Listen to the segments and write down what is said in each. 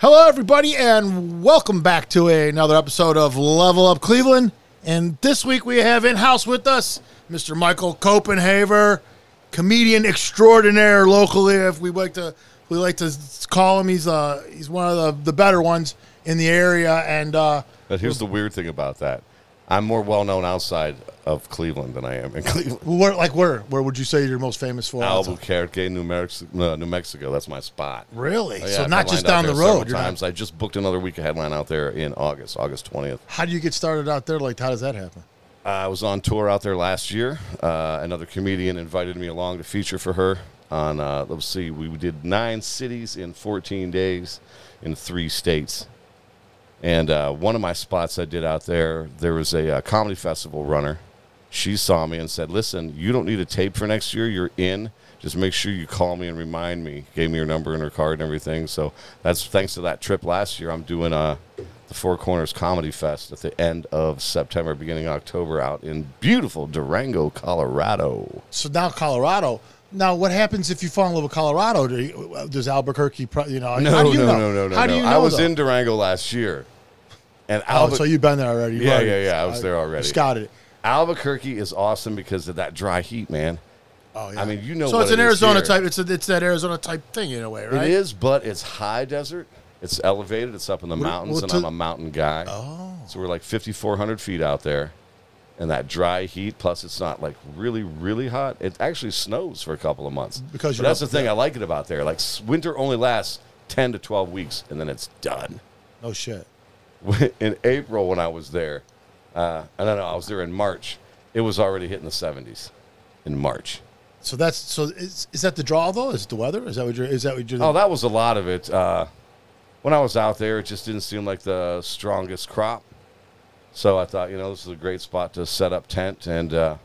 Hello, everybody, and welcome back to another episode of Level Up Cleveland. And this week we have in house with us Mr. Michael Copenhaver, comedian extraordinaire locally. If we like to, we like to call him. He's uh he's one of the, the better ones in the area. And uh, But here's the weird thing about that. I'm more well known outside of Cleveland than I am in Cleveland. where, like where where would you say you're most famous for? Albuquerque, New Mexico, New Mexico. That's my spot. Really? Oh, yeah, so I've not just down the road. You're not- Times. I just booked another week of headline out there in August, August 20th. how do you get started out there? Like, how does that happen? I was on tour out there last year. Uh, another comedian invited me along to feature for her on, uh, let's see, we did nine cities in 14 days in three states. And uh, one of my spots I did out there, there was a uh, comedy festival runner. She saw me and said, Listen, you don't need a tape for next year. You're in. Just make sure you call me and remind me. Gave me her number and her card and everything. So that's thanks to that trip last year. I'm doing uh, the Four Corners Comedy Fest at the end of September, beginning of October, out in beautiful Durango, Colorado. So now Colorado. Now, what happens if you fall in love with Colorado? Do you, does Albuquerque, you know? No, do you no, know? no, no, no, How no. you know? I was though? in Durango last year, and Oh, Albu- so you've been there already. You've Yeah, already- yeah, yeah, I was there already. Scouted it. Albuquerque is awesome because of that dry heat, man. Oh, yeah. I mean, you know So it's an it Arizona type. It's a, it's that Arizona type thing in a way, right? It is, but it's high desert. It's elevated. It's up in the What- mountains, what and I'm a mountain guy. Oh. So we're like 5,400 feet out there, and that dry heat. Plus, it's not like really, really hot. It actually snows for a couple of months. Because But that's the thing there. I like it about there. Like winter only lasts 10 to 12 weeks, and then it's done. Oh shit. in April when I was there, uh, I don't know, I was there in March. It was already hitting the 70s in March. So that's so. Is, is that the draw though? Is it the weather? Is that what you're? Is that what you're? Oh, that was a lot of it. Uh, when I was out there, it just didn't seem like the strongest crop. So I thought, you know, this is a great spot to set up tent and uh,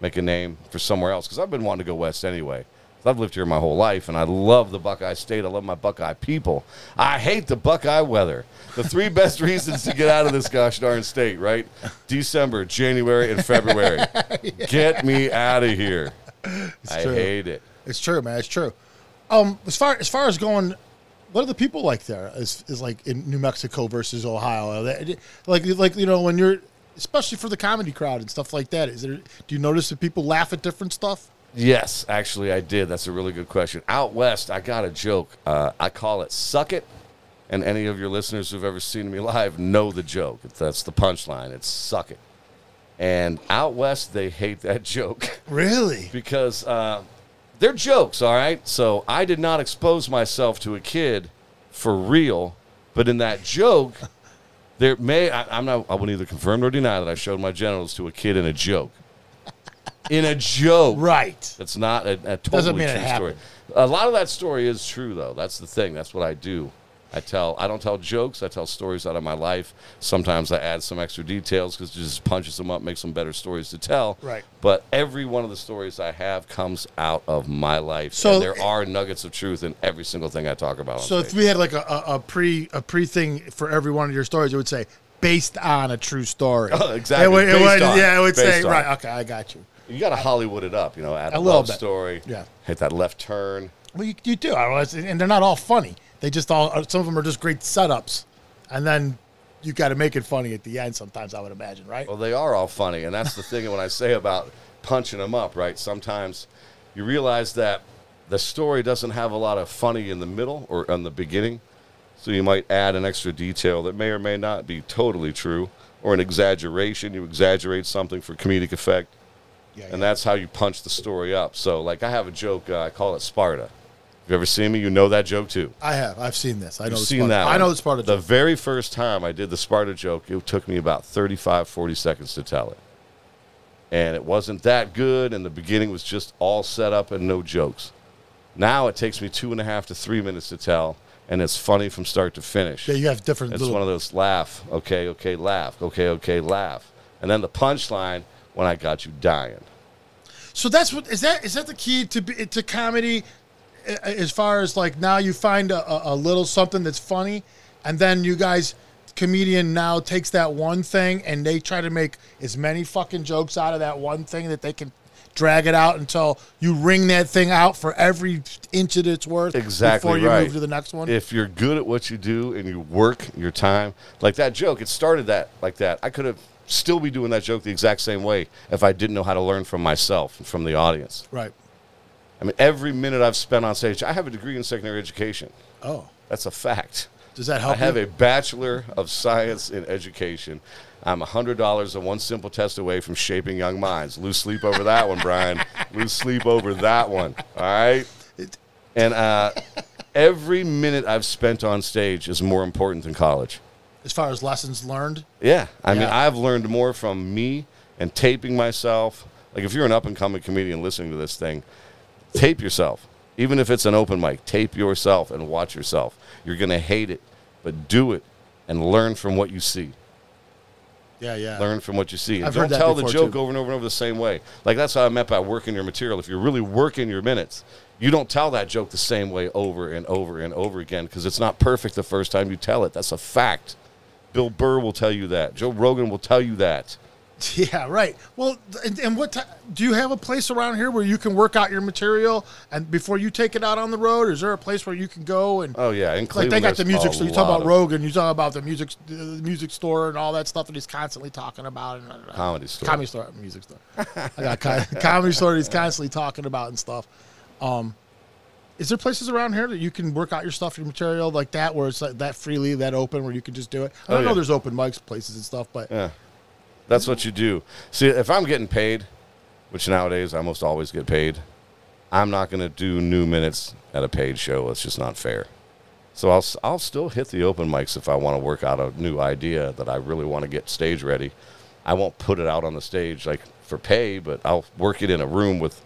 make a name for somewhere else. Because I've been wanting to go west anyway. I've lived here my whole life, and I love the Buckeye State. I love my Buckeye people. I hate the Buckeye weather. The three best reasons to get out of this gosh darn state, right? December, January, and February. Get me out of here. I true. hate it. It's true, man. It's true. Um, as far as far as going, what are the people like there? Is is like in New Mexico versus Ohio? They- like like you know when you're, especially for the comedy crowd and stuff like that. Is there? Do you notice that people laugh at different stuff? Yes, actually, I did. That's a really good question. Out west, I got a joke. Uh, I call it "suck it," and any of your listeners who've ever seen me live know the joke. That's the punchline. It's "suck it," and out west, they hate that joke Really? because uh, they're jokes. All right, so I did not expose myself to a kid for real, but in that joke, there may I, I'm not. I will neither confirm nor deny that I showed my genitals to a kid in a joke. In a joke, Right. that's not a, a Doesn't totally true story. A lot of that story is true, though. That's the thing. That's what I do. I tell. I don't tell jokes. I tell stories out of my life. Sometimes I add some extra details because it just punches them up, makes them better stories to tell. Right. But every one of the stories I have comes out of my life. So- and there are nuggets of truth in every single thing I talk about. So if we had like a, a, a pre a pre thing for every one of your stories, it would say based on a true story. Oh, exactly. It would, it would- on. yeah, it would say on. right. Okay, I got you. You got to Hollywood it up, you know, add A a, little love bit. story. Yeah. Hit that left turn. Well, you, you do, I was- and they're not all funny. They just all uh, some of them are just great setups, and then you got to make it funny at the end. Sometimes I would imagine, right? Well, they are all funny, and that's the thing when I say about punching them up, right? Sometimes you realize that the story doesn't have a lot of funny in the middle or in the beginning, so you might add an extra detail that may or may not be totally true, or an exaggeration. You exaggerate something for comedic effect, Yeah, and that's how you punch the story up. So, like, I have a joke. Uh, I call it Sparta. If you ever seen me, you know that joke too. I have. I've seen this. I You've the seen Sparta. that. I know the Sparta. The joke. very first time I did the Sparta joke, it took me about 35, 40 seconds to tell it. And it wasn't that good, and the beginning was just all set up and no jokes. Now it takes me two and a half to three minutes to tell, and it's funny from start to finish. Yeah, you have different. It's little, one of those laugh, okay, okay, laugh, okay, okay, laugh. And then the punchline when I got you dying. So that's what is that? Is that the key to be- to comedy? As far as like now you find a, a, little something that's funny, and then you guys, comedian now takes that one thing and they try to make as many fucking jokes out of that one thing that they can drag it out until you wring that thing out for every inch that it's worth. Exactly before you right. move to the next one. If you're good at what you do and you work your time, like that joke, it started that like that. I could have still be doing that joke the exact same way if I didn't know how to learn from myself and from the audience. right. I mean, every minute I've spent on stage, I have a degree in secondary education. Oh, That's a fact. does that help? I have you? a bachelor of science in education. I'm hundred dollars and one simple test away from shaping young minds. Lose sleep over that one, Brian. Lose sleep over that one. All right. And uh, every minute I've spent on stage is more important than college. As far as lessons learned. Yeah, I mean, I've learned more from me and taping myself. Like, if you're an up and coming comedian listening to this thing, tape yourself. Even if it's an open mic, tape yourself and watch yourself. You're going to hate it, but do it and learn from what you see. Yeah, yeah. Learn from what you see. And I've don't heard that tell the joke too. over and over and over the same way. Like, that's how I meant by working your material. If you're really working your minutes, you don't tell that joke the same way over and over and over again because it's not perfect the first time you tell it. That's a fact. Bill Burr will tell you that. Joe Rogan will tell you that. Yeah, right. Well, and, and what ti do you have a place around here where you can work out your material and before you take it out on the road? Is there a place where you can go and Oh yeah, in like they got the music store? You talk about Rogan. You talk about the music, the music store, and all that stuff that he's constantly talking about. And, uh, Comedy store. comedy store, music store. I got co- comedy store. He's constantly talking about and stuff. Um, is there places around here that you can work out your stuff, your material like that, where it's like that freely, that open, where you can just do it? I Oh, know there's open mics places and stuff, but Yeah, that's what you do. See, if I'm getting paid, which nowadays I almost always get paid, I'm not going to do new minutes at a paid show. It's just not fair. So I'll I'll still hit the open mics if I want to work out a new idea that I really want to get stage ready. I won't put it out on the stage like for pay, but I'll work it in a room with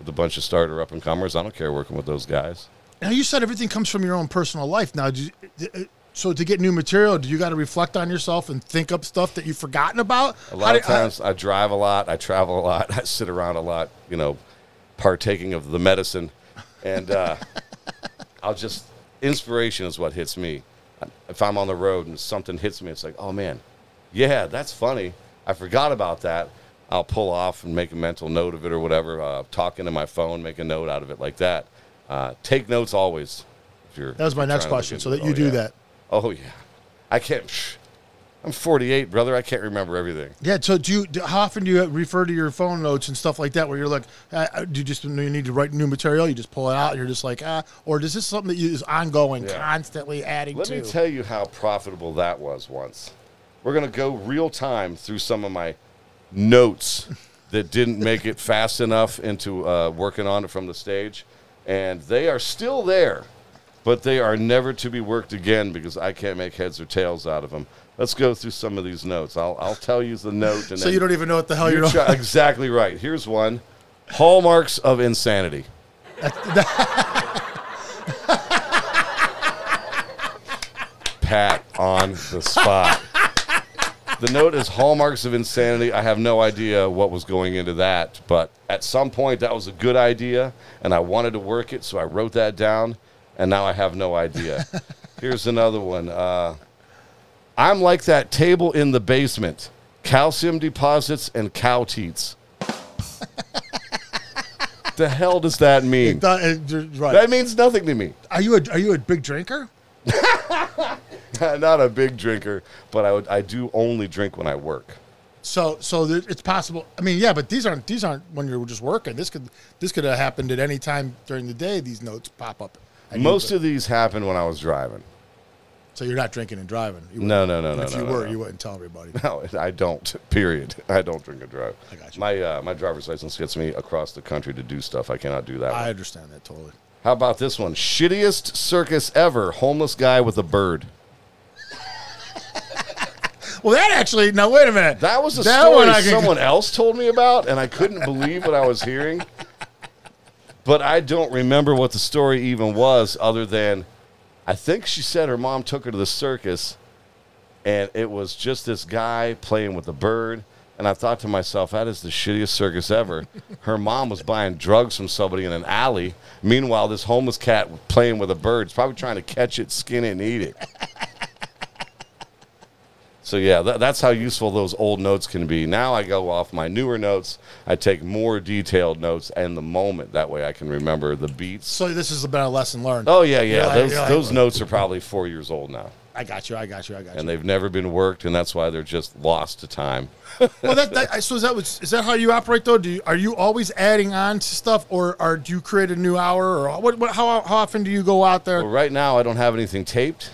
with a bunch of starter up and comers. I don't care working with those guys. Now you said everything comes from your own personal life. Now, you, uh, so to get new material, do you got to reflect on yourself and think up stuff that you've forgotten about? A lot of times I drive a lot, I travel a lot, I sit around a lot, you know, partaking of the medicine. And uh, I'll just, inspiration is what hits me. If I'm on the road and something hits me, it's like, oh man, yeah, that's funny. I forgot about that. I'll pull off and make a mental note of it or whatever. Uh, talk into my phone, make a note out of it like that. Uh, take notes always. If you're, that was my next trying to look question. So that you Oh, do yeah. that. Oh yeah, I can't. psh, I'm 48, brother. I can't remember everything. Yeah. So do you? Do, how often do you refer to your phone notes and stuff like that? Where you're like, uh, uh, do you just you need to write new material? You just pull it out. and You're just like, ah. Or is this something that you, is ongoing, Yeah. constantly adding Let to? me tell you how profitable that was once. We're going to go real time through some of my notes that didn't make it fast enough into uh, working on it from the stage. And they are still there, but they are never to be worked again because I can't make heads or tails out of them. Let's go through some of these notes. I'll, I'll tell you the note. And so you don't even know what the hell you you're. try- exactly right. Here's one Hallmarks of Insanity. Pat on the spot. The note is Hallmarks of Insanity. I have no idea what was going into that, but at some point that was a good idea, and I wanted to work it, so I wrote that down, and now I have no idea. Here's another one. Uh, I'm like that table in the basement calcium deposits and cow teats. the hell does that mean? That- uh, you're right. That means nothing to me. Are you a Are you a big drinker? Not a big drinker, but I would I do only drink when I work. So, so it's possible. I mean, yeah, but these aren't these aren't when you're just working. This could this could have happened at any time during the day. These notes pop up. Most of these happened when I was driving. so you're not drinking and driving. You No, no, no, no, If you were, you wouldn't tell everybody. No, I don't. Period. I don't drink and drive. I got you. My uh, my driver's license gets me across the country to do stuff. I cannot do that. I understand that totally. How about this one? Shittiest circus ever. Homeless guy with a bird. Well, that actually. Now wait a minute. That was a That story one I can- someone else told me about, and I couldn't believe what I was hearing. But I don't remember what the story even was, other than I think she said her mom took her to the circus, and it was just this guy playing with a bird. And I thought to myself, that is the shittiest circus ever. Her mom was buying drugs from somebody in an alley. Meanwhile, this homeless cat playing with a bird is probably trying to catch it, skin it, and eat it. So yeah, that, that's how useful those old notes can be. Now I go off my newer notes. I take more detailed notes and the moment. That way I can remember the beats. So this has been a lesson learned. Oh yeah, yeah. You're like- those you're like- those notes are probably four years old now, I got you. I got you. I got you. and they've never been worked, and that's why they're just lost to time. well, that, that I- so is that what's, is that how you operate though? Do you, are you always adding on to stuff, or, or do you create a new hour, or what, what? How, how often do you go out there? Well, right now I don't have anything taped,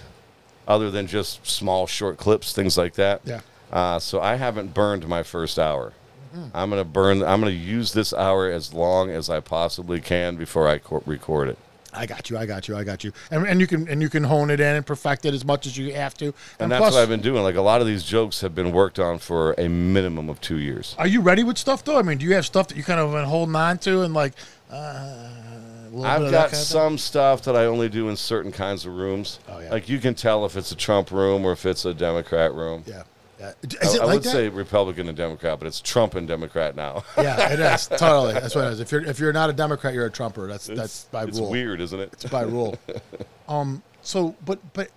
other than just small short clips, things like that. Yeah. Uh, so I haven't burned my first hour. Mm-hmm. I'm gonna burn. I'm gonna use this hour as long as I possibly can before I co- record it. I got you. I got you. I got you. And, and you can and you can hone it in and perfect it as much as you have to. And that's plus, what I've been doing. Like a lot of these jokes have been worked on for a minimum of two years. Are you ready with stuff though? I mean, do you have stuff that you kind of been holding on to and like? Uh, a little I've of got kind of thing? some stuff that I only do in certain kinds of rooms. Oh, yeah. Like you can tell if it's a Trump room or if it's a Democrat room. Yeah. Yeah. Is I, it I like would that? say Republican and Democrat, but it's Trump and Democrat now. yeah, it is totally. That's what it is. If you're if you're not a Democrat, you're a Trumper. That's that's by it's rule. weird, isn't it? It's by rule. um. So, but but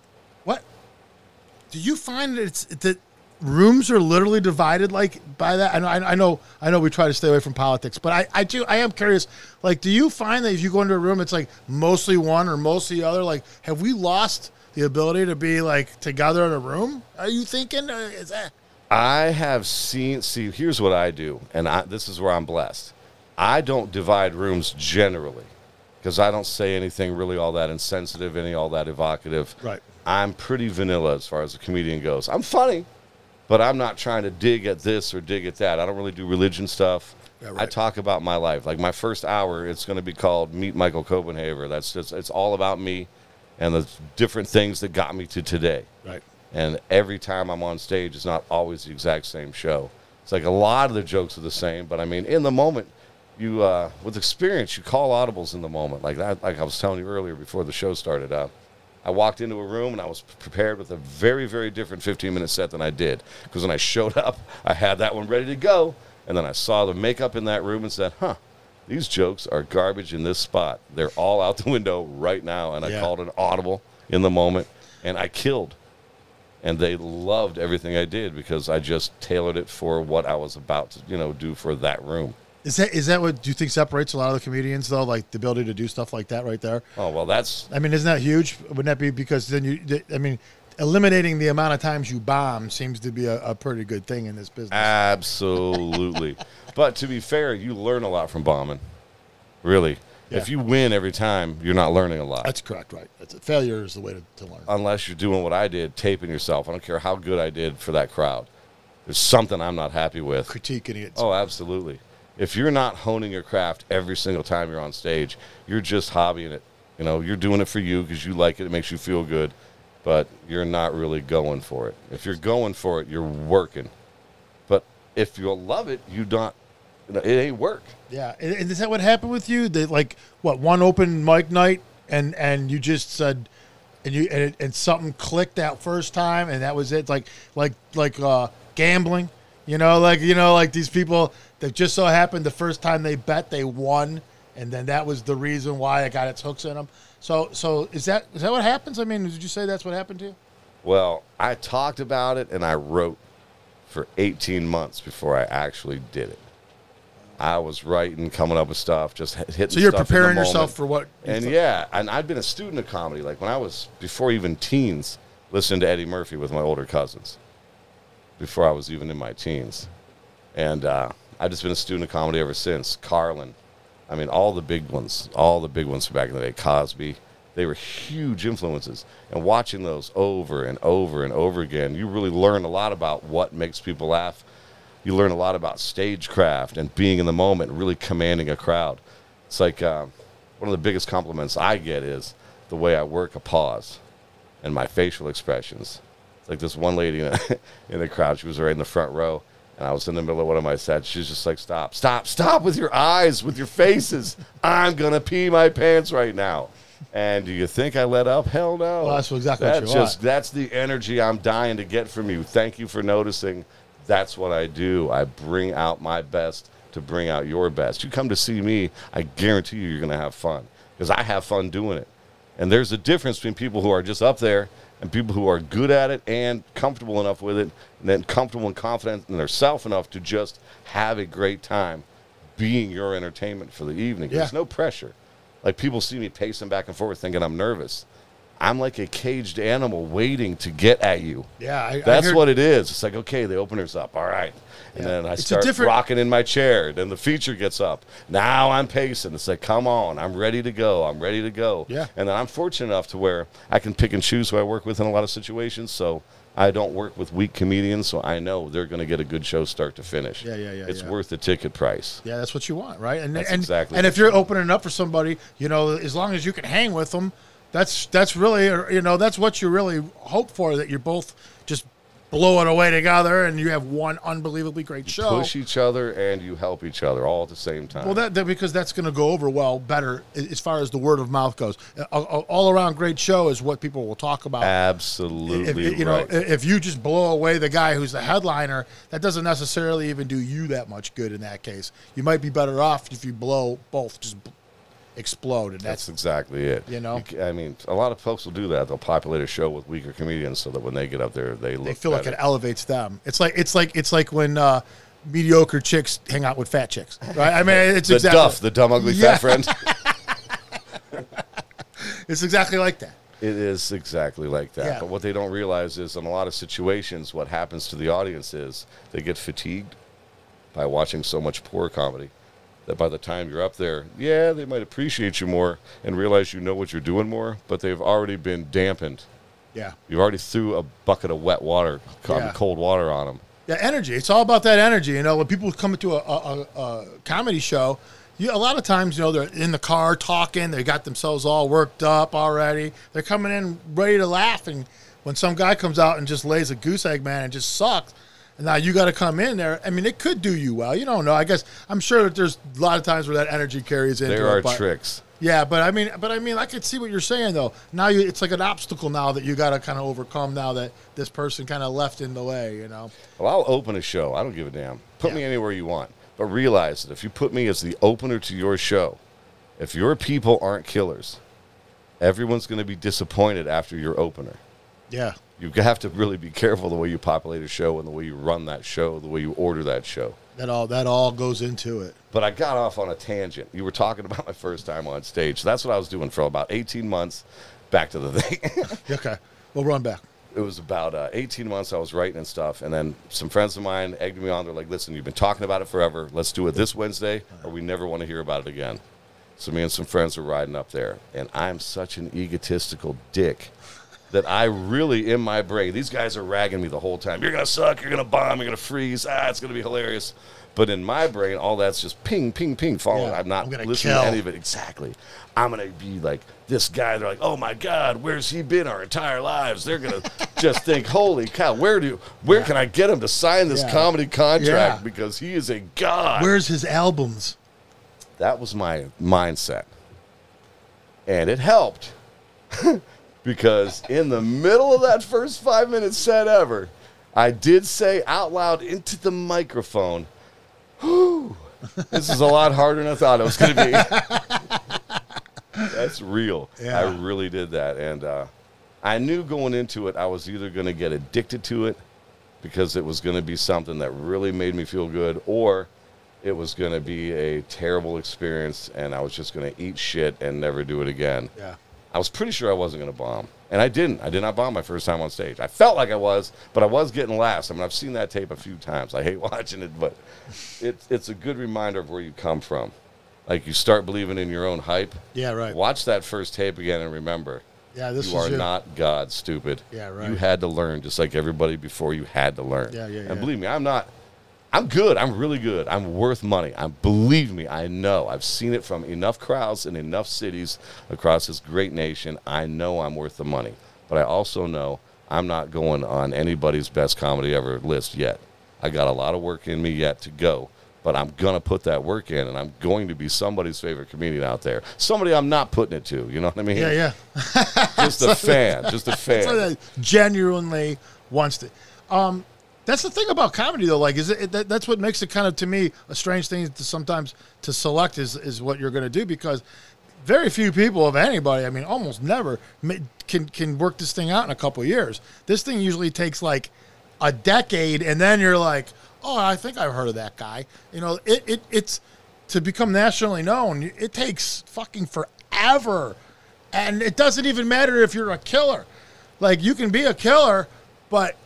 what do you find that it's that rooms are literally divided like by that? I know I know I know we try to stay away from politics, but I I do I am curious. Like, do you find that if you go into a room, it's like mostly one or mostly the other? Like, have we lost the ability to be like together in a room? Are you thinking? Is that? I have seen. See, here's what I do, and I, this is where I'm blessed. I don't divide rooms generally because I don't say anything really all that insensitive, any all that evocative. Right. I'm pretty vanilla as far as a comedian goes. I'm funny, but I'm not trying to dig at this or dig at that. I don't really do religion stuff. Yeah, I talk about my life. Like my first hour, it's going to be called Meet Michael Copenhaver. That's just it's all about me and the different things that got me to today. Right. And every time I'm on stage, it's not always the exact same show. It's like a lot of the jokes are the same, but I mean, in the moment, you uh, with experience, you call audibles in the moment. Like that, like I was telling you earlier before the show started. up. I walked into a room and I was prepared with a very, very different 15 minute set than I did because when I showed up, I had that one ready to go, and then I saw the makeup in that room and said, "Huh." These jokes are garbage in this spot. They're all out the window right now. And I Yeah. called an audible in the moment and I killed and they loved everything I did because I just tailored it for what I was about to, you know, do for that room. Is that is that what do you think separates a lot of the comedians though? Like the ability to do stuff like that right there. Oh well, that's I mean, isn't that huge? Wouldn't that be because then you? I mean, eliminating the amount of times you bomb seems to be a, a pretty good thing in this business. absolutely. but to be fair, you learn a lot from bombing. Really, if you win every time, you're not learning a lot. That's correct, right? That's failure is the way to, to learn. unless you're doing what I did, taping yourself. I don't care how good I did for that crowd. There's something I'm not happy with. Critiquing it. Oh, absolutely. If you're not honing your craft every single time you're on stage, you're just hobbying it. You know, you're doing it for you because you like it, it makes you feel good, but you're not really going for it. If you're going for it, you're working. But if you love it, you don't. It ain't work. Yeah, and, is that what happened with you? That like what one open mic night, and and you just said, and you and, it, and something clicked that first time, and that was it. Like like like uh, gambling, you know, like you know, like these people that just so happened the first time they bet they won, and then that was the reason why it got its hooks in them. So so is that is that what happens? I mean, did you say that's what happened to you? Well, I talked about it and I wrote for 18 months before I actually did it. I was writing, coming up with stuff, just hitting. So you're stuff in the preparing yourself for what? And thought- yeah, and I'd been a student of comedy. Like when I was before even teens, listening to Eddie Murphy with my older cousins. Before I was even in my teens, and uh, I've just been a student of comedy ever since. Carlin, I mean, all the big ones, all the big ones from back in the day. Cosby, they were huge influences. And watching those over and over and over again, you really learn a lot about what makes people laugh. You learn a lot about stagecraft and being in the moment, really commanding a crowd. It's like uh, one of the biggest compliments I get is the way I work a pause and my facial expressions. It's like this one lady in, in the crowd, she was right in the front row, and I was in the middle of one of my sets. She's just like, Stop, stop, stop with your eyes, with your faces. I'm going to pee my pants right now. And do you think I let up? Hell no. Well, that's exactly what that's you just want. that's the energy I'm dying to get from you. Thank you for noticing. That's what I do. I bring out my best to bring out your best. You come to see me, I guarantee you you're going to have fun because I have fun doing it. And there's a difference between people who are just up there and people who are good at it and comfortable enough with it, and then comfortable and confident in themselves enough to just have a great time being your entertainment for the evening. Yeah. There's no pressure. Like people see me pacing back and forth thinking I'm nervous. I'm like a caged animal waiting to get at you. Yeah, I, That's I heard, what it is. It's like, okay, the opener's up. All right. And Yeah. then I It's start different- rocking in my chair. Then the feature gets up. Now I'm pacing. It's like, come on, I'm ready to go. I'm ready to go. Yeah. And then I'm fortunate enough to where I can pick and choose who I work with in a lot of situations. So I don't work with weak comedians, so I know they're going to get a good show start to finish. Yeah, yeah, yeah, It's yeah. worth the ticket price. Yeah, that's what you want, right? And That's and exactly and if you're opening up for somebody, you know, as long as you can hang with them, that's that's really you know that's what you really hope for that you're both just blowing away together and you have one unbelievably great show. Push each other and you help each other all at the same time. Well, that, that because that's going to go over well better as far as the word of mouth goes. All around great show is what people will talk about. Absolutely if, you know, right. if you just blow away the guy who's the headliner, that doesn't necessarily even do you that much good in that case. You might be better off if you blow both, just explode, and That's that's, exactly it. You know? ca- I mean, a lot of folks will do that. They'll populate a show with weaker comedians so that when they get up there, they look. they feel like it elevates them. It's like it's like it's like when uh, mediocre chicks hang out with fat chicks, right? I mean, it's the exactly duff, the dumb, ugly, Yeah. fat friend. it's exactly like that. it is exactly like that. Yeah. But what they don't realize is, in a lot of situations, what happens to the audience is they get fatigued by watching so much poor comedy. That by the time you're up there, yeah, they might appreciate you more and realize you know what you're doing more, but they've already been dampened. Yeah. you've already threw a bucket of wet water, Yeah. cold water on them. Yeah, energy. It's all about that energy. You know, when people come into a, a, a, a comedy show, you, a lot of times, you know, they're in the car talking. They got themselves all worked up already. They're coming in ready to laugh, and when some guy comes out and just lays a goose egg, man, and just sucks. Now you got to come in there. I mean, it could do you well. You don't know. I guess I'm sure that there's a lot of times where that energy carries into There it, are but- tricks. Yeah, but I mean, but I mean, I could see what you're saying though. Now you, it's like an obstacle now that you got to kind of overcome. Now that this person kind of left in the way, you know. Well, I'll open a show. I don't give a damn. Put me anywhere you want. But realize that if you put me as the opener to your show, if your people aren't killers, everyone's going to be disappointed after your opener. Yeah. You have to really be careful the way you populate a show and the way you run that show, the way you order that show. That all that all goes into it. But I got off on a tangent. You were talking about my first time on stage. That's what I was doing for about 18 months. Back to the thing. Okay, we'll run back. it was about uh, 18 months I was writing and stuff. And then some friends of mine egged me on. They're like, listen, you've been talking about it forever. Let's do it this Wednesday, or we never want to hear about it again. So me and some friends were riding up there. And I'm such an egotistical dick that I really, in my brain, these guys are ragging me the whole time. You're going to suck. You're going to bomb. You're going to freeze. Ah, it's going to be hilarious. But in my brain, all that's just ping, ping, ping, falling. Yeah, I'm not I'm gonna listening kill. to any of it. Exactly. I'm going to be like this guy. They're like, oh my God, where's he been our entire lives? They're going to just think, holy cow, where do, where can I get him to sign this Yeah. comedy contract? Yeah. Because he is a god. Where's his albums? that was my mindset. And it helped because in the middle of that first five minute set ever, I did say out loud into the microphone, Whew, this is a lot harder than I thought it was going to be. That's real. Yeah. I really did that. And uh, I knew going into it, I was either going to get addicted to it because it was going to be something that really made me feel good, or it was going to be a terrible experience and I was just going to eat shit and never do it again. Yeah. I was pretty sure I wasn't going to bomb. And I didn't. I did not bomb my first time on stage. I felt like I was, but I was getting laughs. I mean, I've seen that tape a few times. I hate watching it, but it's, it's a good reminder of where you come from. Like you start believing in your own hype. Yeah, right. Watch that first tape again and remember Yeah, this you are you. not God, stupid. Yeah, right. You had to learn just like everybody before you had to learn. Yeah, yeah, And yeah. believe me, I'm not. I'm good. I'm really good. I'm worth money. I'm believe me. I know. I've seen it from enough crowds in enough cities across this great nation. I know I'm worth the money. But I also know I'm not going on anybody's best comedy ever list yet. I got a lot of work in me yet to go. But I'm gonna put that work in, and I'm going to be somebody's favorite comedian out there. Somebody I'm not putting it to. You know what I mean? Yeah, yeah. Just a fan. Just a fan. That genuinely wants to. Um, that's the thing about comedy, though. Like, is it, it that, that's what makes it kind of to me a strange thing to sometimes to select is is what you're going to do because very few people, of anybody, I mean, almost never can can work this thing out in a couple years. This thing usually takes like a decade, and then you're like, oh, I think I've heard of that guy. You know, it, it it's to become nationally known. It takes fucking forever, and it doesn't even matter if you're a killer. Like you can be a killer, but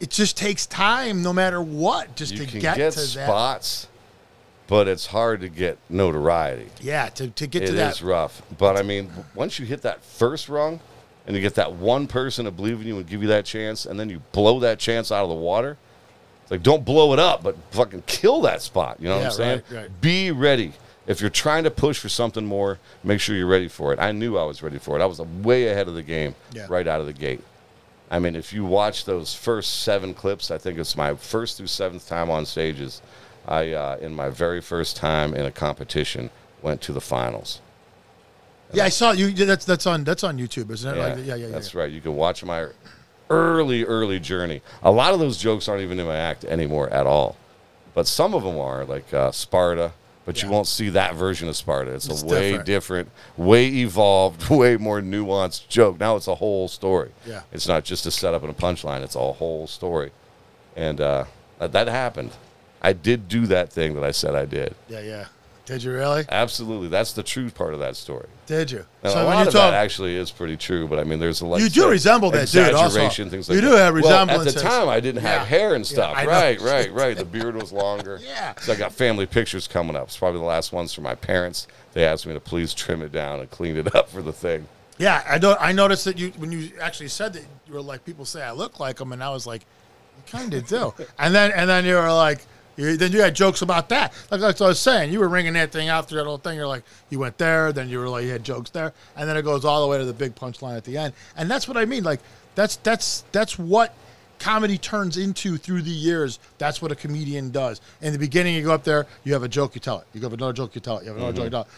it just takes time, no matter what, just You to get, get, to that. spots, but it's hard to get notoriety. Yeah, to, to get It to is that. rough. But I mean, once you hit that first rung and you get that one person to believe in you and give you that chance, and then you blow that chance out of the water, it's like don't blow it up, but fucking kill that spot. You know what I'm saying? right, right. Be ready. If you're trying to push for something more, make sure you're ready for it. I knew I was ready for it. I was way ahead of the game Yeah. right out of the gate. I mean, if you watch those first seven clips, I think it's my first through seventh time on stages. I, uh, in my very first time in a competition, went to the finals. Yeah, I saw you. That's that's on that's on YouTube, isn't it? Yeah, Like, yeah, yeah, yeah. That's right. You can watch my early, early journey. A lot of those jokes aren't even in my act anymore at all, but some of them are, like uh, Sparta. But you won't see that version of Sparta. It's, It's a way different. different. way evolved, way more nuanced joke. Now it's a whole story. Yeah. It's not just a setup and a punchline. It's a whole story, and uh, that, that happened. I did do that thing that I said I did. Yeah, yeah. Did you really? Absolutely, that's the true part of that story. Did you? Now, so a when lot you of talk, that actually is pretty true, but I mean, there's a like You do say, resemble that dude also. exaggeration, things like You that. do have Well, at the time, I didn't have Yeah. hair and stuff. Know. right, right, right. The beard was longer. Yeah. So I got family pictures coming up. It's probably the last ones for my parents. They asked me to please trim it down and clean it up for the thing. yeah, I don't. I noticed that you when you actually said that you were like people say I look like him, and I was like, you kind of do. and then and then you were like. You, then you had jokes about that. Like, like I was saying, you were ringing that thing out through that whole thing. You're like, you went there, then you were like, you had jokes there, and then it goes all the way to the big punchline at the end. And that's what I mean. Like, that's that's that's what comedy turns into through the years. That's what a comedian does. In the beginning, you go up there, you have a joke, you tell it. You go have another joke, you tell it. You have another joke, you mm-hmm. tell it.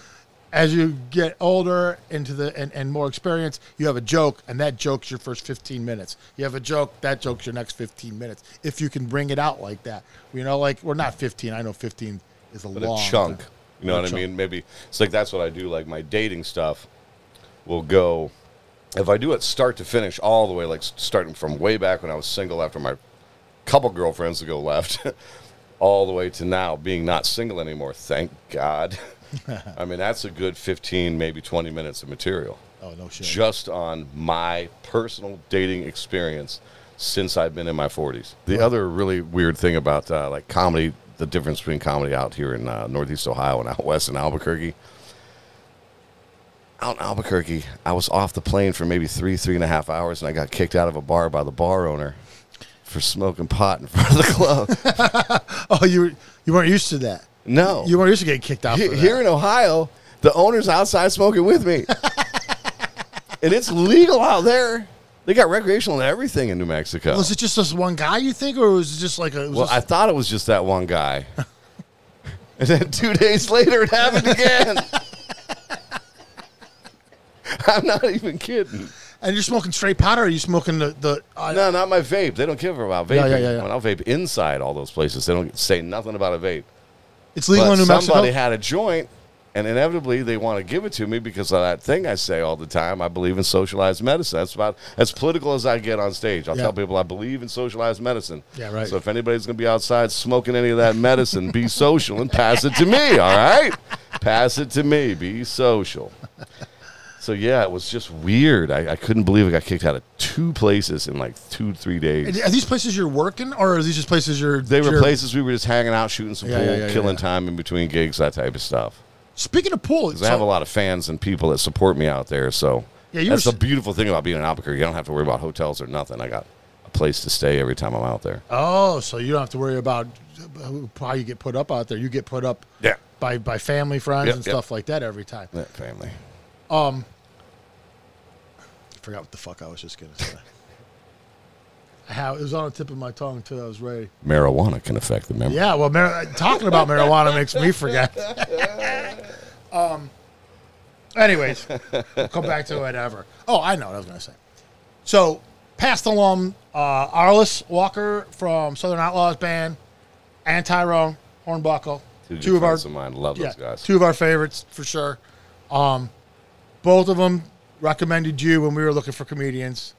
As you get older into the and, and more experience, you have a joke, and that joke's your first 15 minutes. You have a joke, that joke's your next 15 minutes. If you can bring it out like that, you know, like we're not 15. I know 15 is a But long a chunk. time. You know what chunk. I mean? Maybe it's like that's what I do. Like my dating stuff will go. If I do it start to finish all the way, like starting from way back when I was single after my couple girlfriends ago left, all the way to now being not single anymore. Thank God. I mean, that's a good 15, maybe 20 minutes of material Oh no shit. just on my personal dating experience since I've been in my 40s. The other really weird thing about uh, like comedy, the difference between comedy out here in uh, Northeast Ohio and out west in Albuquerque. Out in Albuquerque, I was off the plane for maybe three, three and a half hours, and I got kicked out of a bar by the bar owner for smoking pot in front of the club. Oh, you you weren't used to that. No, You weren't used to getting kicked out. He- for that. here in Ohio, the owner's outside smoking with me. and it's legal out there. They got recreational and everything in New Mexico. was it just this one guy you think, or was it just like a? Well, I thought it was just that one guy. and then two days later, it happened again. I'm not even kidding. and you're smoking straight powder, or are you smoking the the? Uh, No, not my vape. They don't care about vaping. Yeah, yeah, yeah, yeah. When I'll vape inside all those places, they don't say nothing about a vape. It's legal but in New somebody Mexico. had a joint, and inevitably they want to give it to me because of that thing I say all the time. I believe in socialized medicine. That's about as political as I get on stage. I'll Yeah. tell people I believe in socialized medicine. Yeah, right. So if anybody's going to be outside smoking any of that medicine, be social and pass it to me. All right, pass it to me. Be social. So yeah, it was just weird. I, I couldn't believe I got kicked out of two places in like two, three days. Are these places you're working, or are these just places you're? They were you're- places we were just hanging out, shooting some Yeah, pool, yeah, yeah, killing yeah. time in between gigs, that type of stuff. Speaking of pool, Because I have a lot of fans and people that support me out there. So Yeah, you that's were the s- beautiful thing about being in Albuquerque. I don't have to worry about hotels or nothing. I got a place to stay every time I'm out there. Oh, so you don't have to worry about how you get put up out there. You get put up Yeah. by by family, friends, and stuff like that every time. That family. I forgot what the fuck I was just gonna say. How it was on the tip of my tongue too. I was ready. Marijuana can affect the memory. Yeah, well, mar- talking about marijuana makes me forget. um. Anyways, come back to whatever. Oh, I know what I was going to say. So, past alum uh, Arliss Walker from Southern Outlaws Band, and Tyrone Hornbuckle, Two, two of our of mine love yeah, those guys. two of our favorites for sure. Um, both of them recommended you when we were looking for comedians,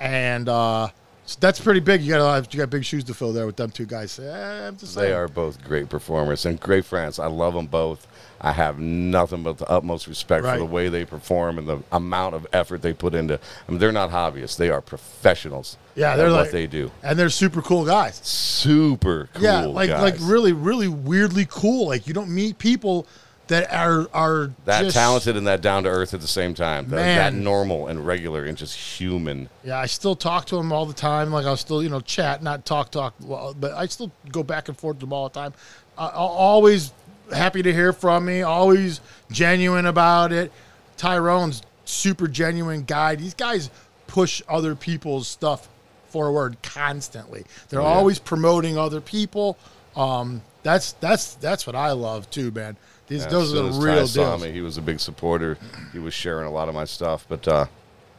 and uh, so that's pretty big. You got a lot, you got big shoes to fill there with them two guys. Eh, They are both great performers and great friends. I love them both. I have nothing but the utmost respect Right. for the way they perform and the amount of effort they put into. I mean, they're not hobbyists; they are professionals. Yeah, they're what like- they do. and they're super cool guys. Super cool. yeah, like like really really weirdly cool. Like you don't meet people that are are that just- talented and that down to earth at the same time. That, that normal and regular and just human. Yeah, I still talk to him all the time. Like I'll still, you know, chat, not talk, talk. Well, but I still go back and forth with him all the time. Uh, always happy to hear from me. Always genuine about it. Tyrone's super genuine guy. These guys push other people's stuff forward constantly. They're Oh, yeah. always promoting other people. Um, that's that's that's what I love too, man. These Yeah, those are the real Ty saw me, he was a big supporter. He was sharing a lot of my stuff. But uh,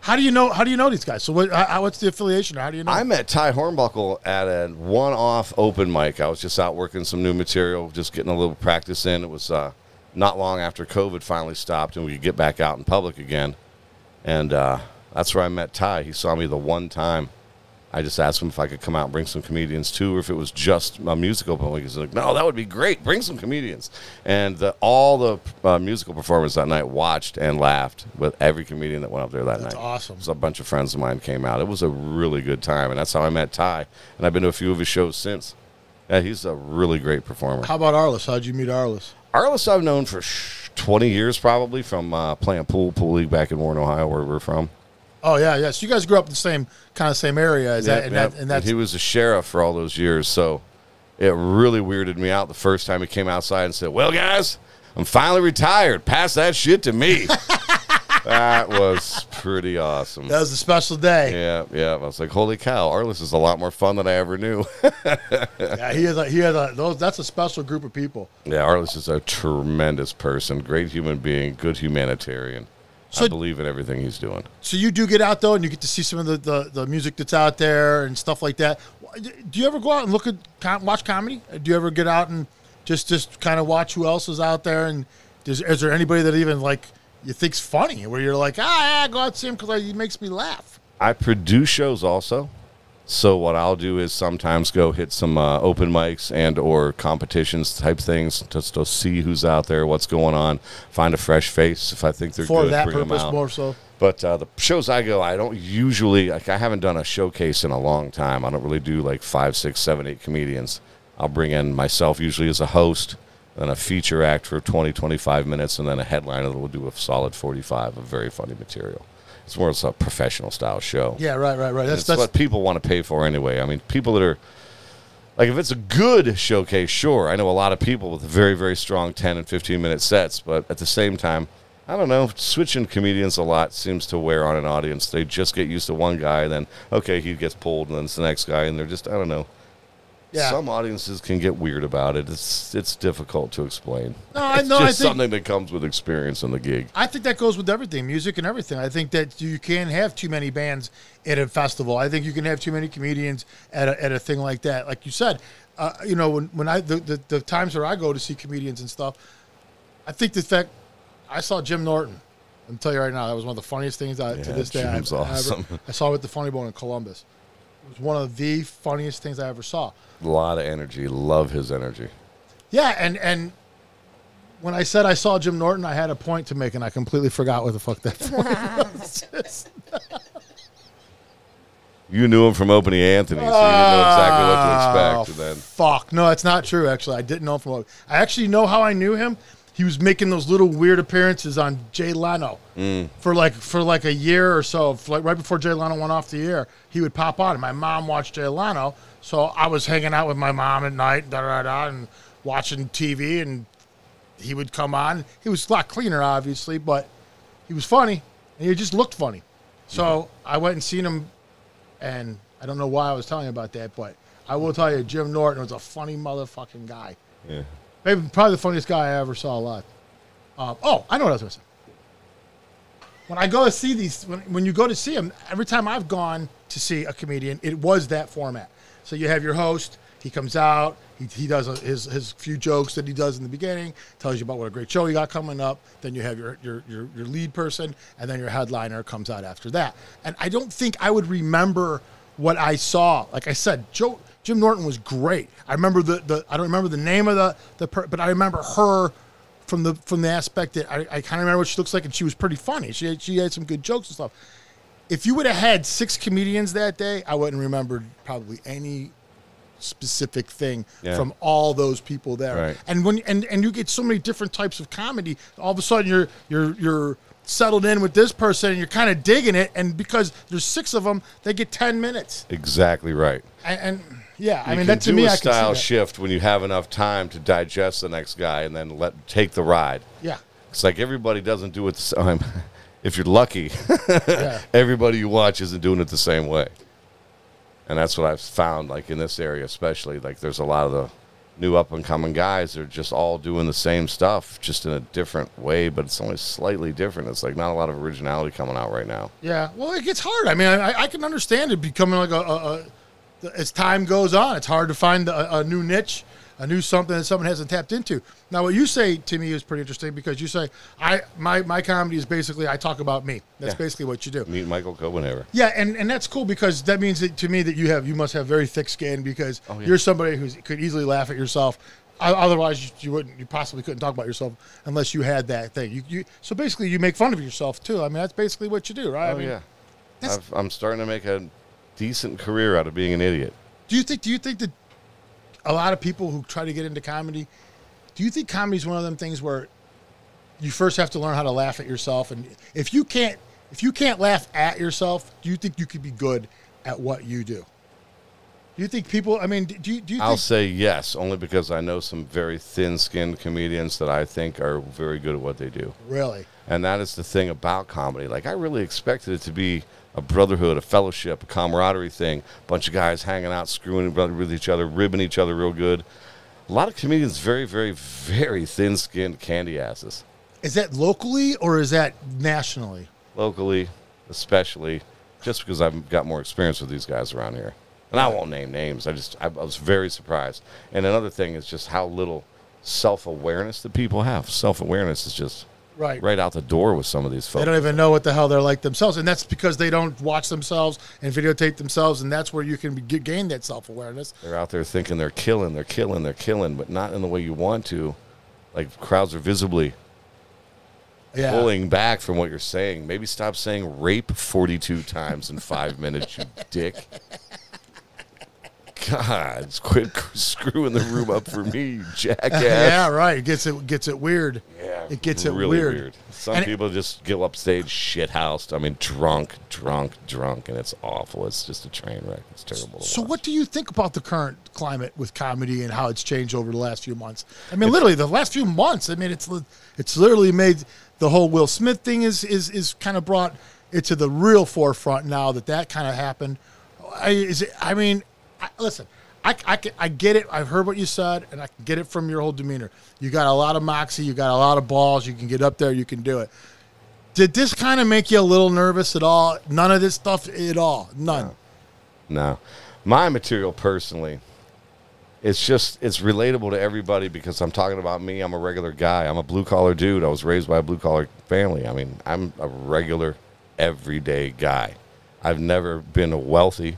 How do you know? How do you know these guys? So what? How, what's the affiliation? How do you know? I met Ty Hornbuckle at a one-off open mic. I was just out working some new material, just getting a little practice in. It was uh, not long after COVID finally stopped and we could get back out in public again. And uh, that's where I met Ty. He saw me the one time. I just asked him if I could come out and bring some comedians too, or if it was just a musical public. He's like, "No, that would be great. Bring some comedians." And the, all the uh, musical performers that night watched and laughed with every comedian that went up there that That's night. awesome. So a bunch of friends of mine came out. It was a really good time, and that's how I met Ty. And I've been to a few of his shows since. Yeah, he's a really great performer. How about Arliss? How'd you meet Arliss? Arliss, I've known for 20 years probably from uh, playing pool, pool league back in Warren, Ohio, where we're from. Oh yeah, yeah. So you guys grew up in the same kind of same area as that, and, yep. that, and that's he was a sheriff for all those years, so it really weirded me out the first time he came outside and said, "Well, guys, I'm finally retired. Pass that shit to me." that was pretty awesome. that was a special day. Yeah, yeah. I was like, "Holy cow, Arliss is a lot more fun than I ever knew." Yeah, he is. A, he is a, those. That's a special group of people. yeah, Arliss is a tremendous person, great human being, good humanitarian. So- I believe in everything he's doing. So you do get out though, and you get to see some of the, the, the music that's out there and stuff like that. Do you ever go out and look at com- watch comedy? Do you ever get out and just just kind of watch who else is out there? And does, is there anybody that even like you think's funny, where you're like, ah, yeah, go out and see him because he makes me laugh? I produce shows also. So what I'll do is sometimes go hit some uh, open mics and or competitions type things just to see who's out there, what's going on, find a fresh face if I think they're For good, that purpose, more so. But uh, the shows I go, I don't usually like. I haven't done a showcase in a long time. I don't really do like five, six, seven, eight comedians. I'll bring in myself usually as a host, then a feature act for 20, 25 minutes, and then a headliner that will do a solid 45 of very funny material. It's more of a professional style show. Yeah, right, right, right. That's that's what people want to pay for anyway. I mean, people that are like, if it's a good showcase, sure. I know a lot of people with very, very strong 10 and 15 minute sets, but at the same time, I don't know, switching comedians a lot seems to wear on an audience. They just get used to one guy, then, okay, he gets pulled, and then it's the next guy, and they're just, I don't know. Yeah. Some audiences can get weird about it. It's it's difficult to explain. No, I it's know, I think- something that comes with experience in the gig. I think that goes with everything, music and everything. I think that you can't have too many bands at a festival. I think you can have too many comedians at a, at a thing like that. Like you said, uh, you know, when, when I the, the, the times where I go to see comedians and stuff, I think the fact I saw Jim Norton. I'm tell you right now, that was one of the funniest things I, to Yeah, this day. I, Jim's I awesome. I saw with the Funny Bone in Columbus. It was one of the funniest things I ever saw. A lot of energy. Love his energy. Yeah, and and when I said I saw Jim Norton, I had a point to make, and I completely forgot what the fuck that point was. You knew him from Opie and Anthony, so you didn't know exactly what to ah, expect. And then Fuck. No, that's not true, actually. I didn't know him from. I actually know how I knew him. He was making those little weird appearances on Jay Leno mm. for like for like a year or so. Like right before Jay Leno went off the air, he would pop on. And my mom watched Jay Leno, so I was hanging out with my mom at night, da da da, and watching TV. And he would come on. He was a lot cleaner, obviously, but he was funny, and he just looked funny. So mm-hmm. I went and seen him and I don't know why I was telling you about that, but I will tell you, Jim Norton was a funny motherfucking guy. yeah. Maybe probably the funniest guy I ever saw alive. Um, oh, I know what I was going to say. When I go to see these, when, when you go to see them, every time I've gone to see a comedian, it was that format. So you have your host, he comes out, He, he does a, his his few jokes that he does in the beginning, tells you about what a great show you got coming up. Then you have your your your, your lead person, and then your headliner comes out after that. And I don't think I would remember what I saw. Like I said, Joe Jim Norton was great. I remember the, the I don't remember the name of the the per, but I remember her from the from the aspect that I, I kind of remember what she looks like, and she was pretty funny. She had, she had some good jokes and stuff. If you would have had six comedians that day, I wouldn't remember probably any specific thing Yeah. from all those people there. Right. And when and and you get so many different types of comedy, all of a sudden you're you're you're settled in with this person and you're kind of digging it and because there's six of them they get 10 minutes Exactly right. and, and yeah i You mean that to do me a i can see a style shift when you have enough time to digest the next guy and then let take the ride. yeah It's like everybody doesn't do it the same. If you're lucky, yeah everybody you watch isn't doing it the same way. And that's what I've found, like in this area, especially. Like there's a lot of the new up and coming guys that are just all doing the same stuff, just in a different way, but it's only slightly different. It's like not a lot of originality coming out right now. Yeah, well, it gets hard. I mean, I, I can understand it becoming like a, a, a as time goes on, it's hard to find a, a new niche, a new something that someone hasn't tapped into. Now, what you say to me is pretty interesting because you say I my my comedy is basically I talk about me. That's Yeah. basically what you do. Meet Michael Copenhaver. Yeah, and, and that's cool because that means that to me that you have you must have very thick skin because Oh, yeah. you're somebody who could easily laugh at yourself. Otherwise, you, wouldn't. You possibly couldn't talk about yourself unless you had that thing. You, you so basically you make fun of yourself too. I mean, that's basically what you do, right? Oh, I Oh mean, yeah, I've, I'm starting to make a decent career out of being an idiot. Do you think? Do you think that a lot of people who try to get into comedy, do you think comedy is one of them things where you first have to learn how to laugh at yourself, and if you can't, if you can't laugh at yourself, do you think you could be good at what you do? Do you think people? I mean, do you do you I'll think? say yes, only because I know some very thin-skinned comedians that I think are very good at what they do. Really? And that is the thing about comedy. Like I really expected it to be a brotherhood, a fellowship, a camaraderie thing. bunch of guys hanging out, screwing with each other, ribbing each other real good. A lot of comedians very, very, very thin-skinned candy asses. Is that locally or is that nationally? Locally, especially, just because I've got more experience with these guys around here. And I won't name names. I just I, I was very surprised. And another thing is just how little self-awareness that people have. Self-awareness is just Right. right out the door with some of these folks. They don't even know what the hell they're like themselves, and that's because they don't watch themselves and videotape themselves, and that's where you can be, gain that self awareness. They're out there thinking they're killing, they're killing, they're killing, but not in the way you want to. Like crowds are visibly Yeah. pulling back from what you're saying. Maybe stop saying rape 42 times in five minutes, you dick. God, quit screwing the room up for me, jackass. Yeah, right. It gets it gets it weird. Yeah, It gets it really weird. Some And- people just get upstage shit housed. I mean, drunk, drunk, drunk, and it's awful. It's just a train wreck. It's terrible. So, what do you think about the current climate with comedy and how it's changed over the last few months? I mean, literally, the last few months. I mean, it's it's literally made the whole Will Smith thing is is is kind of brought it to the real forefront now that that kind of happened. I, is it, I mean, I, listen. I, I, I get it. I've heard what you said, and I can get it from your whole demeanor. You got a lot of moxie. You got a lot of balls. You can get up there. You can do it. Did this kind of make you a little nervous at all? None of this stuff at all. None. No. My material personally, it's just it's relatable to everybody because I'm talking about me. I'm a regular guy. I'm a blue collar dude. I was raised by a blue collar family. I mean, I'm a regular everyday guy. I've never been a wealthy.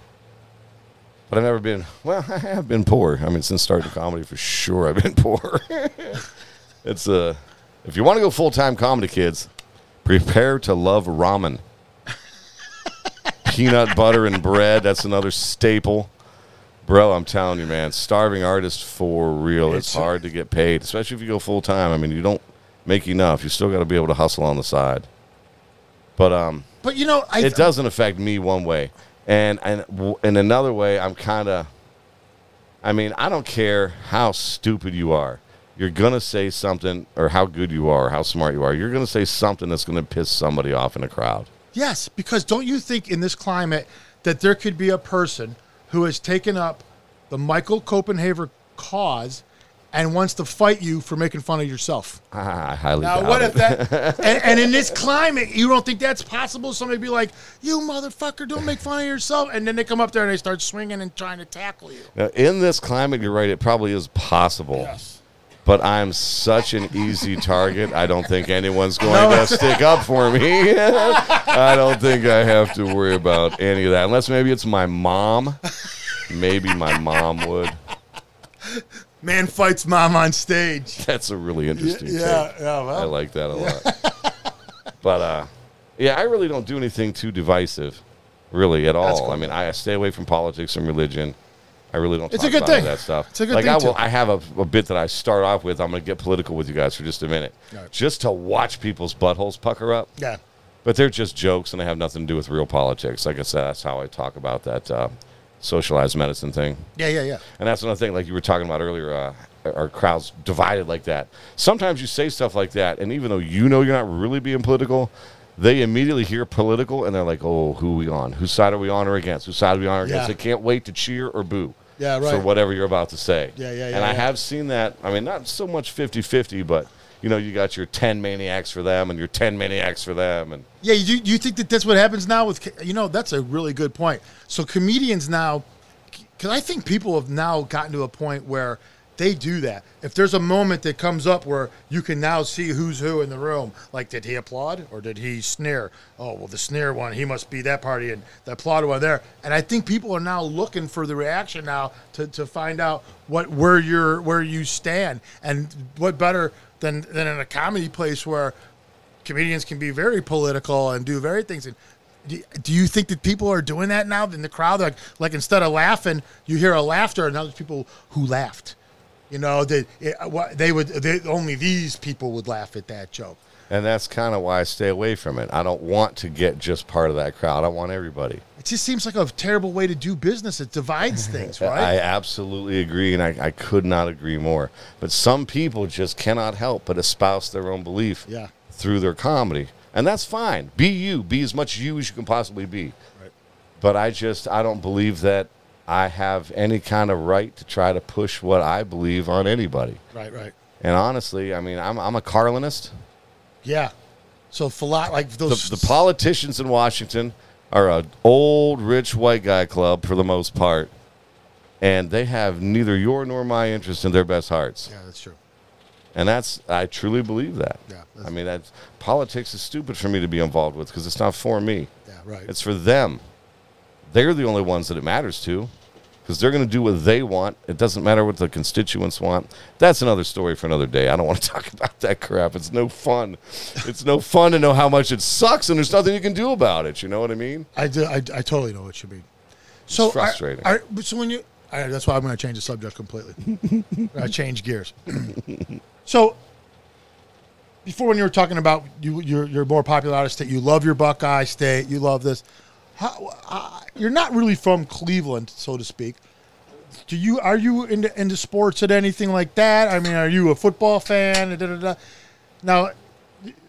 But I've never been well, I have been poor. I mean, since starting comedy for sure I've been poor. it's uh if you want to go full time comedy kids, prepare to love ramen peanut butter and bread. That's another staple. Bro, I'm telling you, man, starving artist for real. It's, It's- hard to get paid, especially if you go full time. I mean, you don't make enough. You still got to be able to hustle on the side. But um, But you know, I, it doesn't affect me one way, and and in another way, I'm kind of. I mean, I don't care how stupid you are. You're gonna say something, or how good you are, or how smart you are. You're gonna say something that's gonna piss somebody off in a crowd. Yes, because don't you think in this climate that there could be a person who has taken up the Michael Copenhaver cause and wants to fight you for making fun of yourself. I highly Now, doubt what it. if that? and, and in this climate, you don't think that's possible? Somebody be like, "You motherfucker, don't make fun of yourself," and then they come up there and they start swinging and trying to tackle you. Now, in this climate, you're right. It probably is possible. Yes. But I'm such an easy target. I don't think anyone's going No. to stick up for me. I don't think I have to worry about any of that. Unless maybe it's my mom. Maybe my mom would. Man fights mom on stage. That's a really interesting Yeah, take. yeah, I like that a lot. but uh, yeah, I really don't do anything too divisive, really at all. cool. I mean, I stay away from politics and religion. I really don't. It's talk a good about thing. that stuff. It's a good thing. like thing, I will. too. I have a, a bit that I start off with. I'm going to get political with you guys for just a minute, Right. just to watch people's buttholes pucker up. yeah, But they're just jokes, and they have nothing to do with real politics. Like I said, that's how I talk about that uh, socialized medicine thing. yeah, yeah, yeah. And that's another thing, like you were talking about earlier, uh, our crowd's divided like that. Sometimes you say stuff like that, and even though you know you're not really being political, they immediately hear political and they're like, oh, who are we on? Whose side are we on or against? Whose side are we on or against? Yeah. They can't wait to cheer or boo Yeah, right. for whatever you're about to say. Yeah, yeah, yeah. And yeah, I have seen that. I mean, not so much 50 50, but. You know, you got your 10 maniacs for them and your 10 maniacs for them. And Yeah, you, you think that that's what happens now with, you know, that's a really good point. So comedians now, because I think people have now gotten to a point where they do that. If there's a moment that comes up where you can now see who's who in the room, like did he applaud or did he sneer? Oh, well, the sneer one, he must be that party, and the applaud one there. And I think people are now looking for the reaction now to, to find out what where you're where you stand, and what better than than in a comedy place where comedians can be very political and do very things. And do, you think that people are doing that now in the crowd? Like, like instead of laughing, you hear a laughter, and there's people who laughed. You know, they they would they, only these people would laugh at that joke. And that's kind of why I stay away from it. I don't want to get just part of that crowd. I want everybody. It just seems like a terrible way to do business. It divides things, right? I absolutely agree, and I, I could not agree more. But some people just cannot help but espouse their own belief Yeah. through their comedy. And that's fine. Be you. Be as much you as you can possibly be. Right. But I just, I don't believe that I have any kind of right to try to push what I believe on anybody. Right, right. And honestly, I mean, I'm, I'm a Carlinist. Yeah. So lot like The, those the politicians in Washington are an old, rich white guy club for the most part. And they have neither your nor my interest in their best hearts. Yeah, that's true. And that's I truly believe that. Yeah, I mean, that's politics is stupid for me to be involved with because it's not for me. Yeah, right. It's for them. They're the only ones that it matters to because they're going to do what they want. It doesn't matter what the constituents want. That's another story for another day. I don't want to talk about that crap. It's no fun. it's no fun to know how much it sucks and there's nothing you can do about it. You know what I mean? I, do, I, I totally know what you mean. So It's frustrating. I, I, but so when you, I, that's why I'm going to change the subject completely. I change gears. so before, when you were talking about you, you're, you're more popular out of state, you love your Buckeye State, you love this. How, uh, you're not really from Cleveland, so to speak. Do you are you into into sports at anything like that? I mean, are you a football fan? Da, da, da. Now,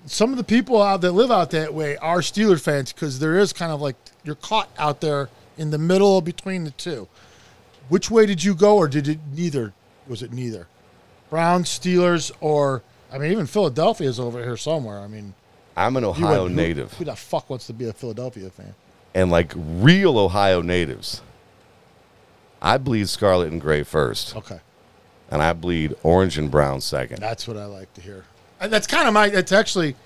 some of the people out that live out that way are Steeler fans because there is kind of like you're caught out there in the middle between the two. Which way did you go, or did it neither? Was it neither? Browns, Steelers, or I mean, even Philadelphia is over here somewhere. I mean, I'm an Ohio went- who- native. Who the fuck wants to be a Philadelphia fan? And like real Ohio natives, I bleed scarlet and gray first, Okay, and I bleed orange and brown second. that's what I like to hear. And that's kind of my. That's actually.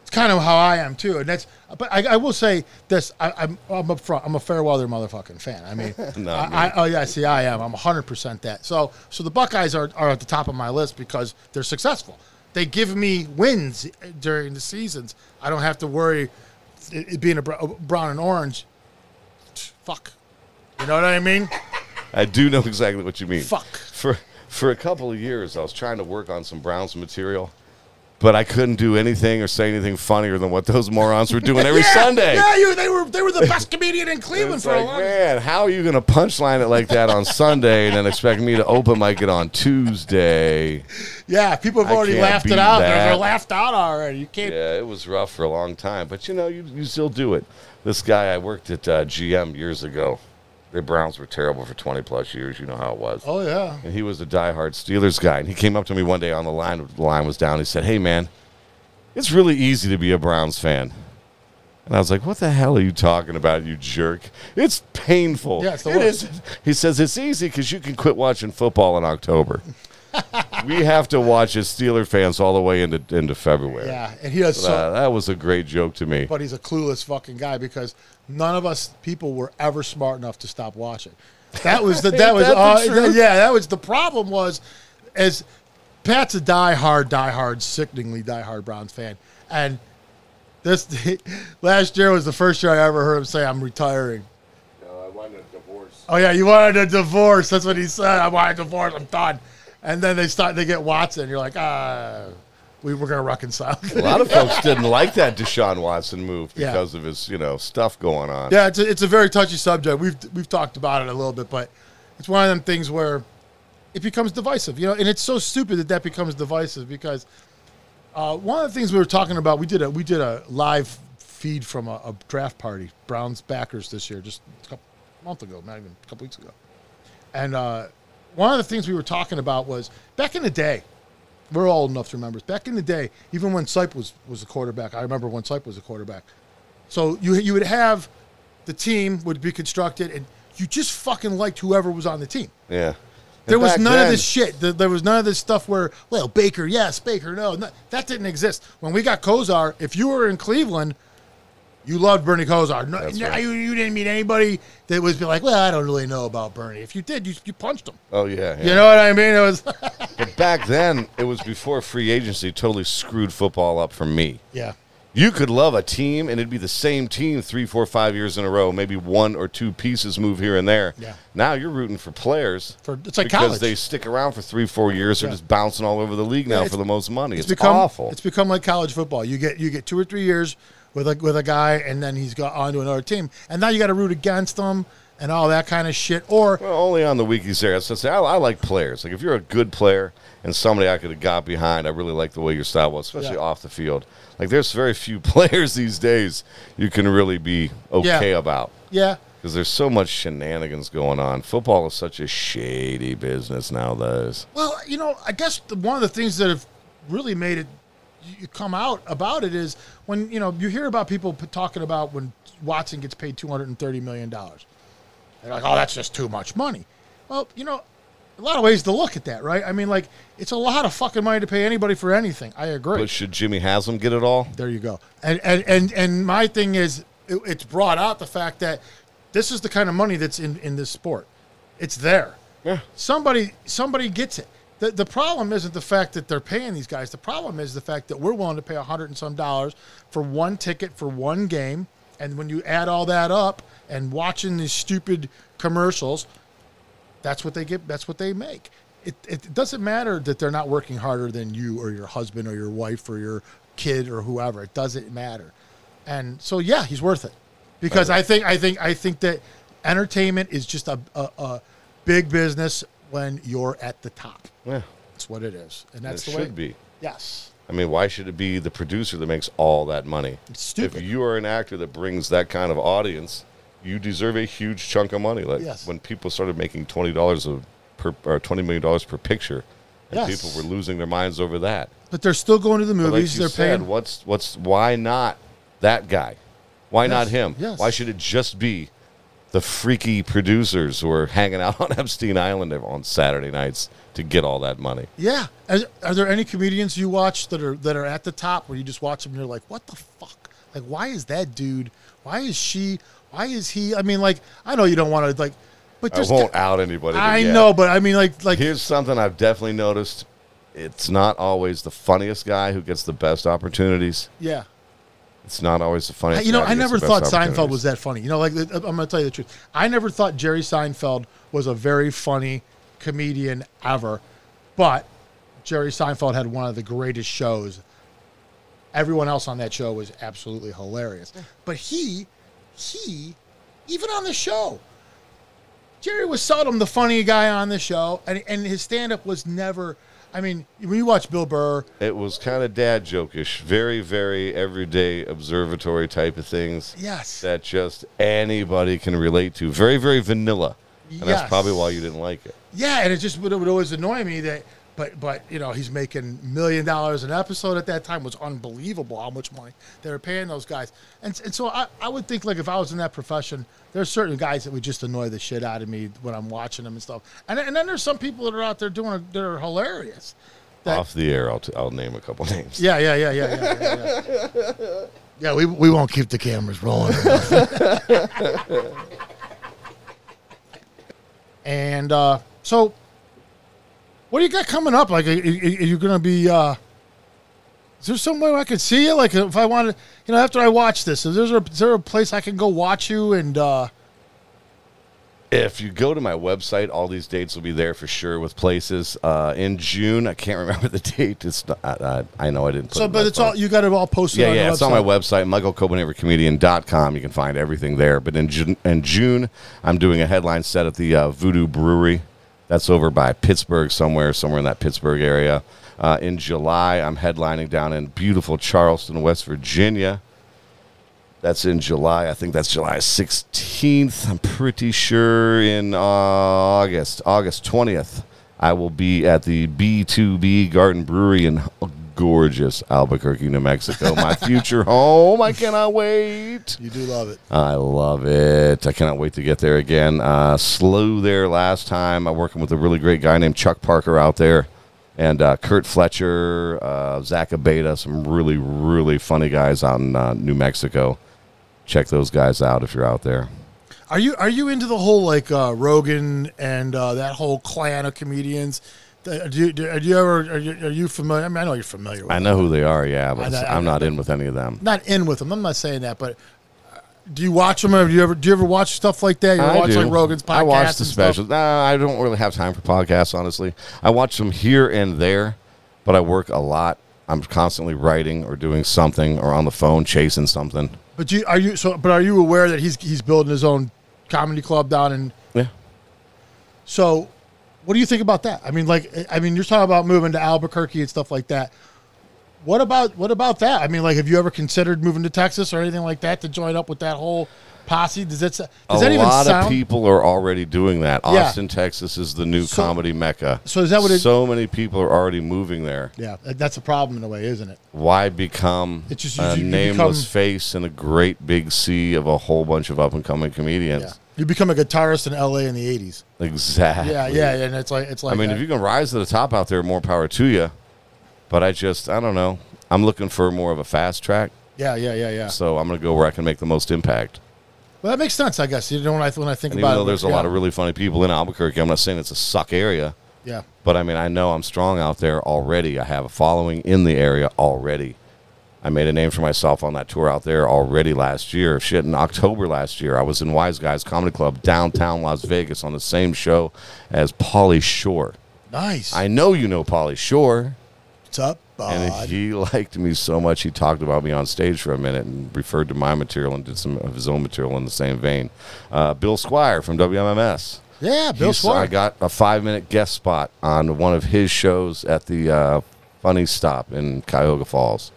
It's kind of how I am too, and that's. But I, I will say this: I, I'm I'm up front. I'm a fair weather motherfucking fan. I mean, me. I, I, oh yeah, see, I am. I'm 100 percent that. So so the Buckeyes are are at the top of my list because they're successful. They give me wins during the seasons. I don't have to worry it, it being a br- brown and orange. Fuck, you know what I mean? I do know exactly what you mean. Fuck. For for a couple of years, I was trying to work on some Browns material, but I couldn't do anything or say anything funnier than what those morons were doing every Yeah, Sunday. Yeah, you, they were they were the best comedian in Cleveland for a like, long. man, how are you going to punchline it like that on Sunday and then expect me to open mic it on Tuesday? Yeah, people have already laughed it out. They're, they're laughed out already. You can't. Yeah, it was rough for a long time, but you know, you, you still do it. This guy, I worked at uh, GM years ago, the Browns were terrible for 20 plus years. You know how it was. Oh yeah. And he was a diehard Steelers guy. And he came up to me one day on the line. The line was down. He said, "Hey man, it's really easy to be a Browns fan." And I was like, "What the hell are you talking about, you jerk? It's painful. Yeah, it's the It worst. is." He says it's easy because you can quit watching football in October. We have to watch as Steeler fans all the way into into February. Yeah, and he does so. Uh, that was a great joke to me. but he's a clueless fucking guy because none of us people were ever smart enough to stop watching. That was the that was that uh, truth? yeah that was the problem was as Pat's a diehard diehard sickeningly diehard Browns fan and this last year was the first year I ever heard him say I'm retiring. No, I wanted a divorce. Oh yeah, you wanted a divorce. That's what he said. I want a divorce. I'm done. And then they start they get Watson. You're like ah, we were gonna reconcile. A lot of folks didn't like that Deshaun Watson move Yeah. because of his, you know, stuff going on. Yeah, it's a, it's a very touchy subject. We've we've talked about it a little bit, but it's one of them things where it becomes divisive, you know. And it's so stupid that that becomes divisive because uh, one of the things we were talking about, we did a we did a live feed from a, a draft party, Browns backers this year, just a couple month ago, not even a couple weeks ago, and uh, one of the things we were talking about was back in the day. We're old enough to remember. Back in the day, even when Sipe was was a quarterback, I remember when Sipe was a quarterback. So you you would have the team would be constructed, and you just fucking liked whoever was on the team. Yeah. There was none then- of this shit. There, there was none of this stuff where, well, Baker, yes, Baker, no, no. That didn't exist. When we got Kosar, if you were in Cleveland, you loved Bernie Kosar. No, That's right. you, you didn't meet anybody that was be like, well, I don't really know about Bernie. If you did, you, you punched him. Oh yeah, yeah. You know what I mean? It was, But back then, it was before free agency totally screwed football up for me. yeah, You could love a team, and it'd be the same team three, four, five years in a row. Maybe one or two pieces move here and there. Yeah. Now you're rooting for players For- it's like because college. they stick around for three, four years. They're Yeah. just bouncing all over the league now it's- for the most money. It's, become awful. It's become like college football. You get you get two or three years with a with a guy, and then he's got onto another team, and now you got to root against them and all that kind of shit. Or Well, only on the weekies there. So I, I like players. Like if you're a good player and somebody I could have got behind, I really like the way your style was, especially Yeah. off the field. Like there's very few players these days you can really be okay Yeah. about yeah, because there's so much shenanigans going on. Football is such a shady business nowadays. Well, you know, I guess the, one of the things that have really made it you come out about it is when you know you hear about people talking about when Watson gets paid two hundred and thirty million dollars. They're like, "Oh, that's just too much money." Well, you know, a lot of ways to look at that, right? I mean, like it's a lot of fucking money to pay anybody for anything. I agree. But should Jimmy Haslam get it all? There you go. And and and and my thing is, it, it's brought out the fact that this is the kind of money that's in in this sport. It's there. Yeah. Somebody somebody gets it. The, the problem isn't the fact that they're paying these guys. The problem is the fact that we're willing to pay a hundred and some dollars for one ticket for one game, and when you add all that up and watching these stupid commercials, that's what they get. That's what they make. It, it doesn't matter that they're not working harder than you or your husband or your wife or your kid or whoever. It doesn't matter. And so, yeah, he's worth it because I think I think I think that entertainment is just a, a, a big business when you're at the top. Yeah, That's what it is, and that's it the way. should be. Yes, I mean, why should it be the producer that makes all that money? It's stupid. If you are an actor that brings that kind of audience, you deserve a huge chunk of money. Like Yes. when people started making twenty dollars per or twenty million dollars per picture, and Yes. people were losing their minds over that. but they're still going to the like movies. you they're said, paying. what's what's why not that guy? Why not him? yes. Why should it just be the freaky producers who are hanging out on Epstein Island on Saturday nights to get all that money? Yeah. Are, are there any comedians you watch that are that are at the top where you just watch them and you're like, what the fuck? Like, why is that dude? Why is she? Why is he? I mean, like, I know you don't want to like, but I just won't out anybody. I yeah. know, but I mean, like, like Here's something I've definitely noticed. It's not always the funniest guy who gets the best opportunities. yeah. It's not always the funniest. You know, I never thought Seinfeld was that funny. You know, like I'm going to tell you the truth. I never thought Jerry Seinfeld was a very funny comedian ever, but Jerry Seinfeld had one of the greatest shows. Everyone else on that show was absolutely hilarious, but he, he, even on the show, Jerry was seldom the funny guy on the show, and and his stand up was never I mean, when you watch Bill Burr, It was kind of dad jokish, very, very everyday observatory type of things yes, that just anybody can relate to. Very, very vanilla. And Yes. that's probably why you didn't like it. yeah, and it just would, it would always annoy me that. But but you know he's making million dollars an episode at that time It was unbelievable how much money they were paying those guys and and so I, I would think like if I was in that profession there's certain guys that would just annoy the shit out of me when I'm watching them and stuff and and then there's some people that are out there doing it that are hilarious That- Off the air, I'll, t- I'll name a couple names. Yeah, yeah, yeah, yeah, yeah, yeah. Yeah, yeah we, we won't keep the cameras rolling. and uh, so, what do you got coming up? Like, are, are you going to be? Uh, is there somewhere I could see you? Like, if I wanted, you know, after I watch this, is there, is there a place I can go watch you? And uh, If you go to my website, all these dates will be there for sure with places. Uh, in June, I can't remember the date. It's not, uh, I know I didn't put so, but it's all you got it all posted. Yeah, on yeah, it's on my website, michaelcopenhavercomedian.com. You can find everything there. But in June, in June I'm doing a headline set at the uh, Voodoo Brewery. That's over by Pittsburgh, somewhere, somewhere in that Pittsburgh area. Uh, in July, I'm headlining down in beautiful Charleston, West Virginia. That's in July. I think that's July 16th. I'm pretty sure in August, August 20th, I will be at the B2B Garden Brewery in gorgeous Albuquerque, New Mexico. My future home. I cannot wait. You do love it. I love it. I cannot wait to get there again. Uh, slew there last time. I'm working with a really great guy named Chuck Parker out there, and uh, Kurt Fletcher, uh, Zach Abeda, some really, really funny guys out in uh, New Mexico. Check those guys out if you're out there. Are you are you into the whole like uh, Rogan and uh, that whole clan of comedians? Uh, Do you, do, are you ever are you, are you familiar? I mean, I know you're familiar. with I them. know who they are, yeah, but I- I'm not in with any of them. Not in with them. I'm not saying that, but uh, do you watch them? Or do you ever do you ever watch stuff like that? You I watch do. like Rogan's podcast. I watch the specials. Nah, I don't really have time for podcasts, honestly. I watch them here and there, but I work a lot. I'm constantly writing or doing something or on the phone chasing something. But you are you so? But are you aware that he's he's building his own comedy club down in? Yeah. So, what do you think about that? I mean, like, I mean, you're talking about moving to Albuquerque and stuff like that. What about what about that? I mean, like, have you ever considered moving to Texas or anything like that to join up with that whole posse? Does that does a that even lot sound? of people are already doing that. Yeah. Austin, Texas is the new So- comedy mecca. so is that what it- so many people are already moving there. yeah, that's a problem in a way, isn't it? Why become It's just- a you- you nameless become- face in a great big sea of a whole bunch of up and coming comedians? Yeah, you become a guitarist in L.A. in the '80s. Exactly. Yeah, yeah, yeah. and it's like it's like I mean, that. if you can rise to the top out there, more power to you. But I just, I don't know. I'm looking for more of a fast track, yeah, yeah, yeah, yeah. so I'm going to go where I can make the most impact. Well, that makes sense, I guess. You know, when I when I think And about even though it, there's a lot of really funny people in Albuquerque, I'm not saying it's a suck area, yeah. but I mean, I know I'm strong out there already. I have a following in the area already. I made a name for myself on that tour out there already last year. Shit, in October last year, I was in Wise Guys Comedy Club downtown Las Vegas on the same show as Pauly Shore. Nice. I know you know Pauly Shore. What's up, And he liked me so much, he talked about me on stage for a minute and referred to my material and did some of his own material in the same vein. Uh, Bill Squire from WMMS. yeah, Bill He's- Swart. I got a five minute guest spot on one of his shows at the uh, Funny Stop in Cuyahoga Falls.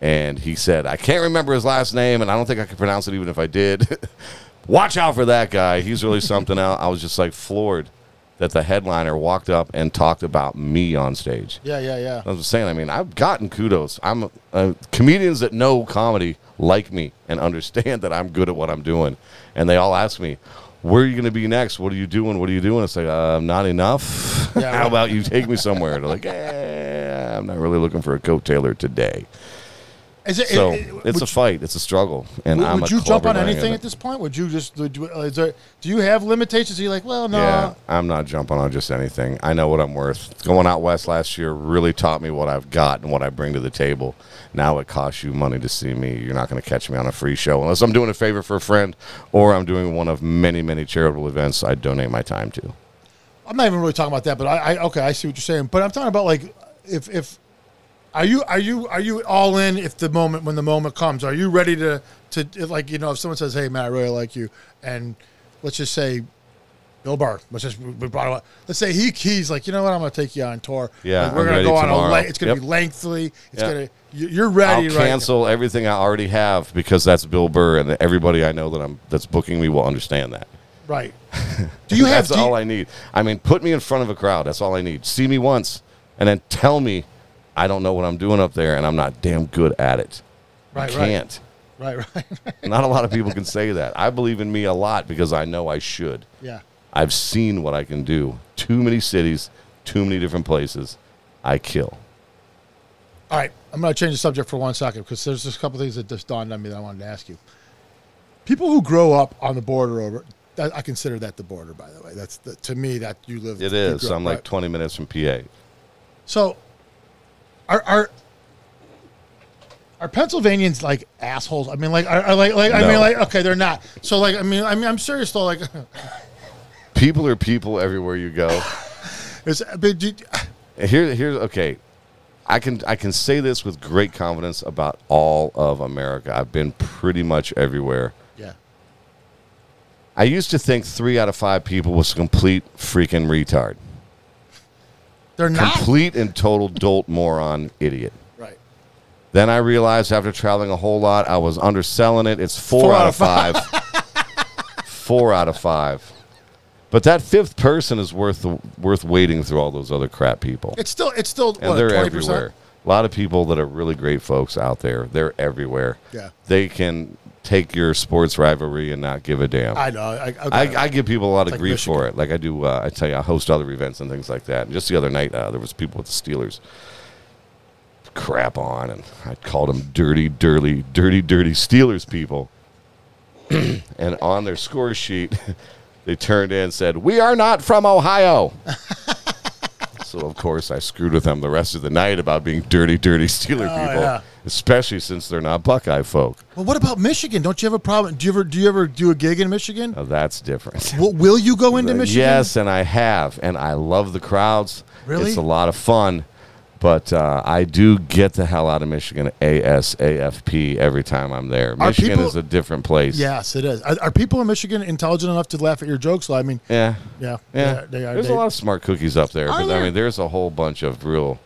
And he said, I can't remember his last name, and I don't think I could pronounce it even if I did. Watch out for that guy. He's really something else. I was just like floored that the headliner walked up and talked about me on stage. yeah, yeah, yeah. I was saying, I mean, I've gotten kudos. I'm uh, comedians that know comedy like me and understand that I'm good at what I'm doing, and they all ask me, "Where are you going to be next? What are you doing? What are you doing?" It's like, uh, not enough. Yeah, How right. about you take me somewhere? They're like, eh, I'm not really looking for a coat tailor today. Is it, So it- it- it's a fight. It's a struggle, and Would, I'm would you jump on anything at this point? Would you just is there, do you have limitations? Are you like, well, no, Yeah, I'm not jumping on just anything. I know what I'm worth. Going out west last year really taught me what I've got and what I bring to the table. Now it costs you money to see me. You're not going to catch me on a free show unless I'm doing a favor for a friend or I'm doing one of many, many charitable events I donate my time to. I'm not even really talking about that. But I, I okay, I see what you're saying. But I'm talking about like if if are you are you are you all in if the moment when the moment comes? Are you ready to to like you know if someone says, hey man, I really like you, and let's just say Bill Burr. Let's just we brought him up. Let's say he he's like, you know what? I'm going to take you on tour. Yeah, Like, we're going to go on a. tomorrow. Le- it's going to Yep. be lengthy. It's Yeah. going to. You're ready, I'll right? cancel everything I already have because that's Bill Burr, and everybody I know that I'm that's booking me will understand that. Right. Do you have? that's do you- all I need. I mean, put me in front of a crowd. That's all I need. See me once, and then tell me I don't know what I'm doing up there, and I'm not damn good at it. right, I can't. right, right. Not a lot of people can say that. I believe in me a lot because I know I should. yeah. I've seen what I can do. Too many cities, too many different places. I kill. All right, I'm going to change the subject for one second because there's just a couple things that just dawned on me that I wanted to ask you. People who grow up on the border over, I consider that the border, by the way. That's the, to me that you live. It is. is. I'm like right? 20 minutes from PA. So, are are are Pennsylvanians like assholes? I mean, like, are, are like, like, I No. mean, like, okay, they're not. So, like, I mean, I mean, I'm serious though. Like, People are people everywhere you go. is, but do, Here, here's okay. I can I can say this with great confidence about all of America. I've been pretty much everywhere. yeah, I used to think three out of five people was a complete freaking retard, they're not complete and total dolt moron idiot. right. Then I realized after traveling a whole lot, I was underselling it. It's four, out, of five. four out of five. But that fifth person is worth the, worth waiting through all those other crap people. It's still, it's still, and what, they're 20%? everywhere. A lot of people that are really great folks out there. They're everywhere. Yeah. They can take your sports rivalry and not give a damn. I know. I, I, I give people a lot of Like grief Michigan. for it. Like I do, uh, I tell you, I host other events and things like that. And just the other night, uh, there was people with the Steelers crap on, and I called them dirty, dirty, dirty, dirty Steelers people. and on their score sheet, they turned in and said, "We are not from Ohio." so of course, I screwed with them the rest of the night about being dirty, dirty Steeler Oh, people, yeah. Especially since they're not Buckeye folk. well, what about Michigan? Don't you have a problem? Do you ever, do you ever do a gig in Michigan? Now that's different. Will, will you go into Michigan? Yes, and I have, and I love the crowds. Really? it's a lot of fun. But uh, I do get the hell out of Michigan ASAFP every time I'm there. Are Michigan people- is a different place. Yes, it is. Are, are people in Michigan intelligent enough to laugh at your jokes? I mean, yeah, yeah, yeah. they are. There's They- a lot of smart cookies up there, Are but there? I mean, there's a whole bunch of real,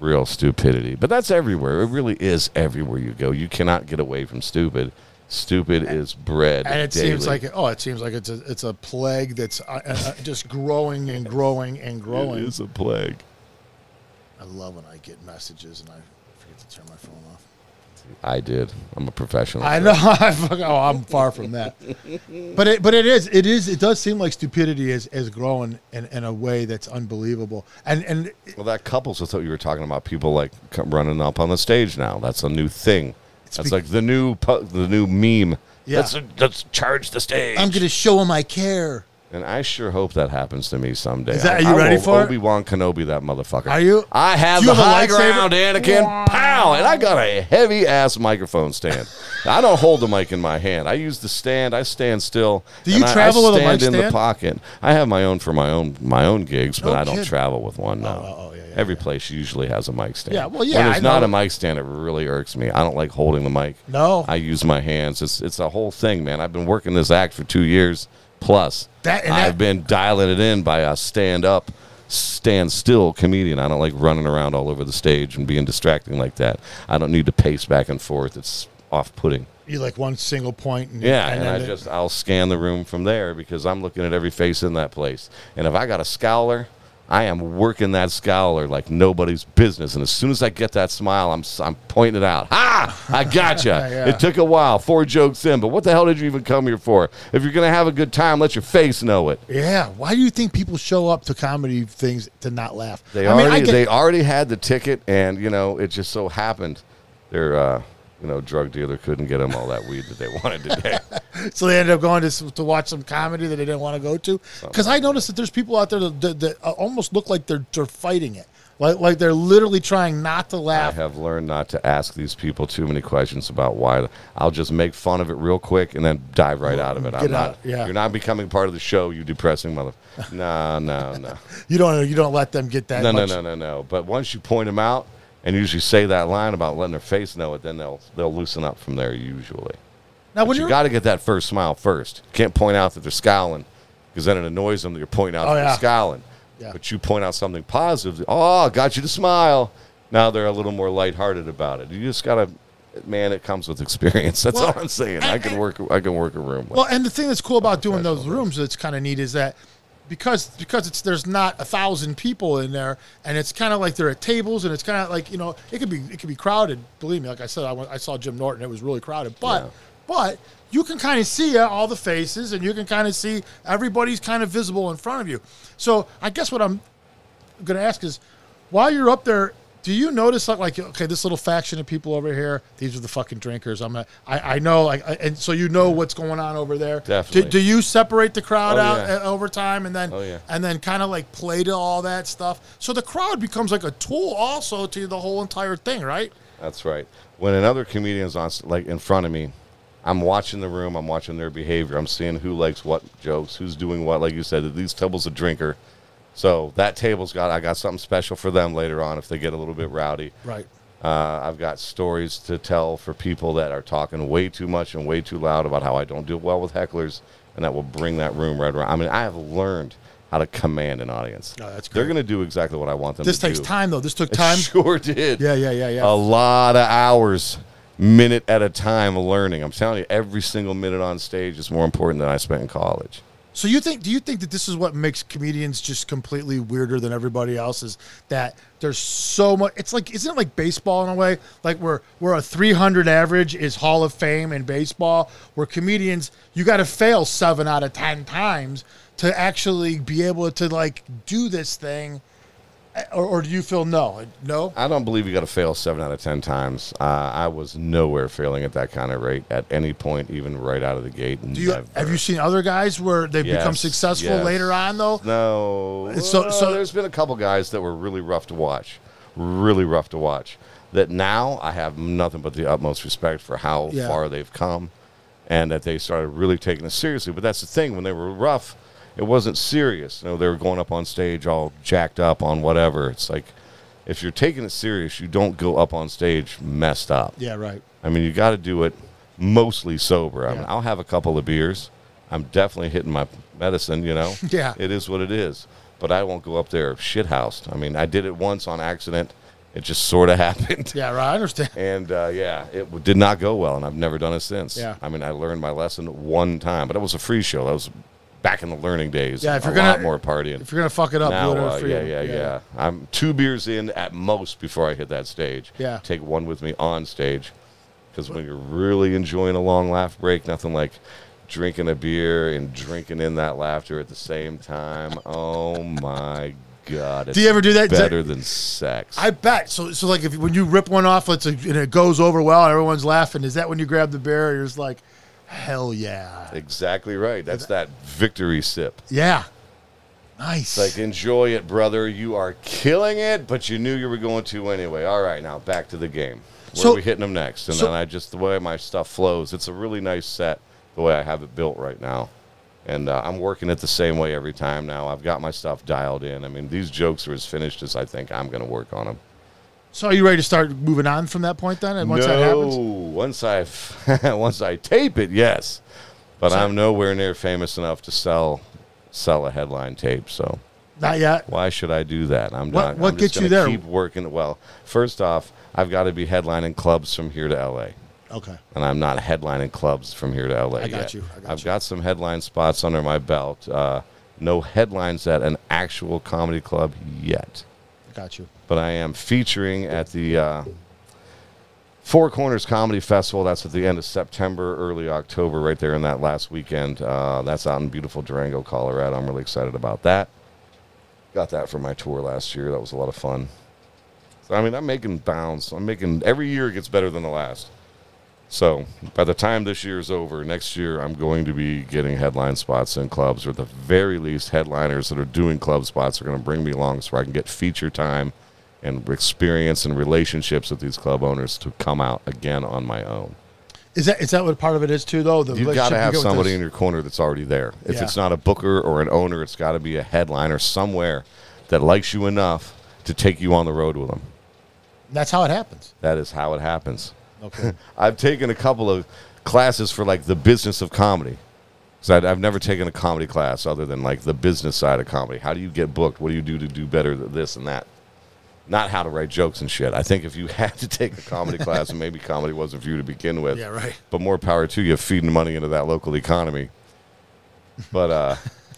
real stupidity. But that's everywhere. It really is everywhere you go. You cannot get away from stupid. Stupid is bred. and it daily. seems like oh, it seems like it's a it's a plague that's uh, uh, uh, just growing and growing and growing. It is a plague. I love when I get messages and I forget to turn my phone off. I did. I'm a professional. I know. I fuck- oh, I'm far from that. But it, but it is, it is, it does seem like stupidity is, is growing in, in a way that's unbelievable. And and Well, that couples with what you were talking about. People like come running up on the stage now. That's a new thing. That's be- like the new pu- the new meme. Yeah. Let's, let's charge the stage. I'm gonna show them I care. And I sure hope that happens to me someday. Is that- are you I ready for it? Obi Wan Kenobi that motherfucker. Are you? I have you the have high lightsaber? ground, Anakin. Pow! And I got a heavy ass microphone stand. I don't hold the mic in my hand. I use the stand. I stand still. Do you and I- travel I with a mic stand in the pocket. I have my own for my own my own gigs, but No I don't kidding. travel with one. No. oh, oh, oh yeah, yeah, Every place usually has a mic stand. Yeah, well, yeah, When there's not a mic stand, it really irks me. I don't like holding the mic. No. I use my hands. It's it's a whole thing, man. I've been working this act for two years plus. That- I've been dialing it in by a stand up, stand still comedian. I don't like running around all over the stage and being distracting like that. I don't need to pace back and forth. It's off putting. You like one single point. And, Yeah, and, I just I'll scan the room from there because I'm looking at every face in that place. And if I got a scowler, I am working that scowler like nobody's business. And as soon as I get that smile, I'm I'm pointing it out. Ha! I gotcha. Yeah. It took a while, four jokes in, but what the hell did you even come here for? If you're gonna have a good time, let your face know it. yeah. Why do you think people show up to comedy things to not laugh? They I mean, already I get- they already had the ticket, and you know it just so happened their uh, you know drug dealer couldn't get them all that weed that they wanted today. So they ended up going to, to watch some comedy that they didn't want to go to. Because I noticed that there's people out there that, that, that uh, almost look like they're they're fighting it, like like they're literally trying not to laugh. I laugh. have learned not to ask these people too many questions about why. I'll just make fun of it real quick and then dive right out of it. I'm Get not. out, yeah. You're not becoming part of the show, you depressing mother. No, no, no, You don't you don't let them get that. no, no, much. no, no, no. But once you point them out and usually say that line about letting their face know it, then they'll they'll loosen up from there usually. Now when you got to get that first smile first. Can't point out that they're scowling because then it annoys them that you're pointing out Oh, that yeah. they're scowling. Yeah. But you point out something positive. Oh, got you to smile. Now they're a little more lighthearted about it. You just gotta, man. It comes with experience. That's Well, all I'm saying. I can work. I can work a room. Well, and the thing that's cool about doing those rooms that's kind of neat is that because because it's there's not a thousand people in there, and it's kind of like they're at tables, and it's kind of like you know it could be it could be crowded. Believe me, like I said, I, went, I saw Jim Norton; it was really crowded, but Yeah. but you can kind of see uh, all the faces, and you can kind of see everybody's kind of visible in front of you. So I guess what I'm going to ask is, while you're up there, do you notice like, like okay, this little faction of people over here? These are the fucking drinkers. I'm a, I, I know, like, and so you know what's going on over there. Definitely. Do, do you separate the crowd Oh, out yeah. over time, and then Oh, yeah. and then kind of like play to all that stuff? So the crowd becomes like a tool also to the whole entire thing, right? That's right. When another comedian's on, like in front of me, I'm watching the room. I'm watching their behavior. I'm seeing who likes what jokes, who's doing what. Like you said, these tables a drinker, so that table's got. I got something special for them later on if they get a little bit rowdy. Right. Uh, I've got stories to tell for people that are talking way too much and way too loud about how I don't do well with hecklers, and that will bring that room right around. I mean, I have learned how to command an audience. Oh, that's They're going to do exactly what I want them This to do. This takes time though. This took It time. sure did Yeah, yeah, yeah, yeah. a lot of hours, minute at a time, learning. I'm telling you, every single minute on stage is more important than I spent in college. So you think? Do you think that this is what makes comedians just completely weirder than everybody else? Is that there's so much? It's like isn't it like baseball in a way? Like where where a 300 average is Hall of Fame in baseball, where comedians you got to fail seven out of ten times to actually be able to like do this thing, or, or do you feel no, no? I don't believe you got to fail seven out of ten times. Uh, I was nowhere failing at that kind of rate at any point, even right out of the gate. Do you Never. have you seen other guys where they've become successful yes. later on though? No. So- So, so- there's been a couple guys that were really rough to watch, really rough to watch. That now I have nothing but the utmost respect for how Yeah. far they've come, and that they started really taking it seriously. But that's the thing: when they were rough, it wasn't serious. You know, they were going up on stage all jacked up on whatever. It's like if you're taking it serious, you don't go up on stage messed up. Yeah, right. I mean, you got to do it mostly sober. I mean, I'll have a couple of beers. I'm definitely hitting my medicine, you know. Yeah. It is what it is. But I won't go up there shithoused. I mean, I did it once on accident. It just sort of happened. Yeah, right. I understand. And uh, yeah, it w- did not go well, and I've never done it since. Yeah. I mean, I learned my lesson one time, but it was a free show. That was back in the learning days. Yeah, if you're gonna- lot more partying. If you're gonna fuck it up, Now, uh, for yeah, yeah, yeah, I'm two beers in at most before I hit that stage. Yeah. Take one with me on stage, because when you're really enjoying a long laugh break, nothing like drinking a beer and drinking in that laughter at the same time. Oh my god! Do you ever do that? Does that- Better than sex. I bet. So, so like if when you rip one off, let's and it goes over well, and everyone's laughing. Is that when you grab the beer? You're just like, hell yeah, exactly right. That's that victory sip. yeah, nice. It's like enjoy it, brother. You are killing it, but you knew you were going to anyway. All right, now back to the game. Where So- are we hitting them next? And so- then I just the way my stuff flows. It's a really nice set the way I have it built right now, and uh, I'm working it the same way every time now. I've got my stuff dialed in. I mean, these jokes are as finished as I think I'm going to work on them. So, are you ready to start moving on from that point then? And once no, that happens, once I once I tape it, yes, but So- I'm nowhere near famous enough to sell sell a headline tape. So. not yet. Why should I do that? I'm What- not. what I'm gets you there? Keep working. Well, first off, I've got to be headlining clubs from here to LA, Okay, and I'm not headlining clubs from here to LA I got yet. you, I got have you. got some headline spots under my belt. Uh, no headlines at an actual comedy club yet, got you. but I am featuring at the uh, Four Corners Comedy Festival. That's at the end of September, early October, right there in that last weekend. Uh, that's out in beautiful Durango, Colorado. I'm really excited about that. Got that for my tour last year. That was a lot of fun. So, I mean, I'm making bounds. I'm making every year it gets better than the last. So by the time this year is over, next year I'm going to be getting headline spots in clubs, or at the very least, headliners that are doing club spots are going to bring me along so I can get feature time and experience and relationships with these club owners to come out again on my own. Is that is that what part of it is too though? The You've got to have somebody in your corner that's already there. If Yeah. it's not a booker or an owner, it's got to be a headliner somewhere that likes you enough to take you on the road with them. That's how it happens. That is how it happens. Okay. I've taken a couple of classes for like the business of comedy. Because I've never taken a comedy class other than like the business side of comedy. How do you get booked? What do you do to do better than this and that? Not how to write jokes and shit. I think if you had to take a comedy class, and maybe comedy wasn't for you to begin with, Yeah, right. but more power to you feeding money into that local economy. But uh,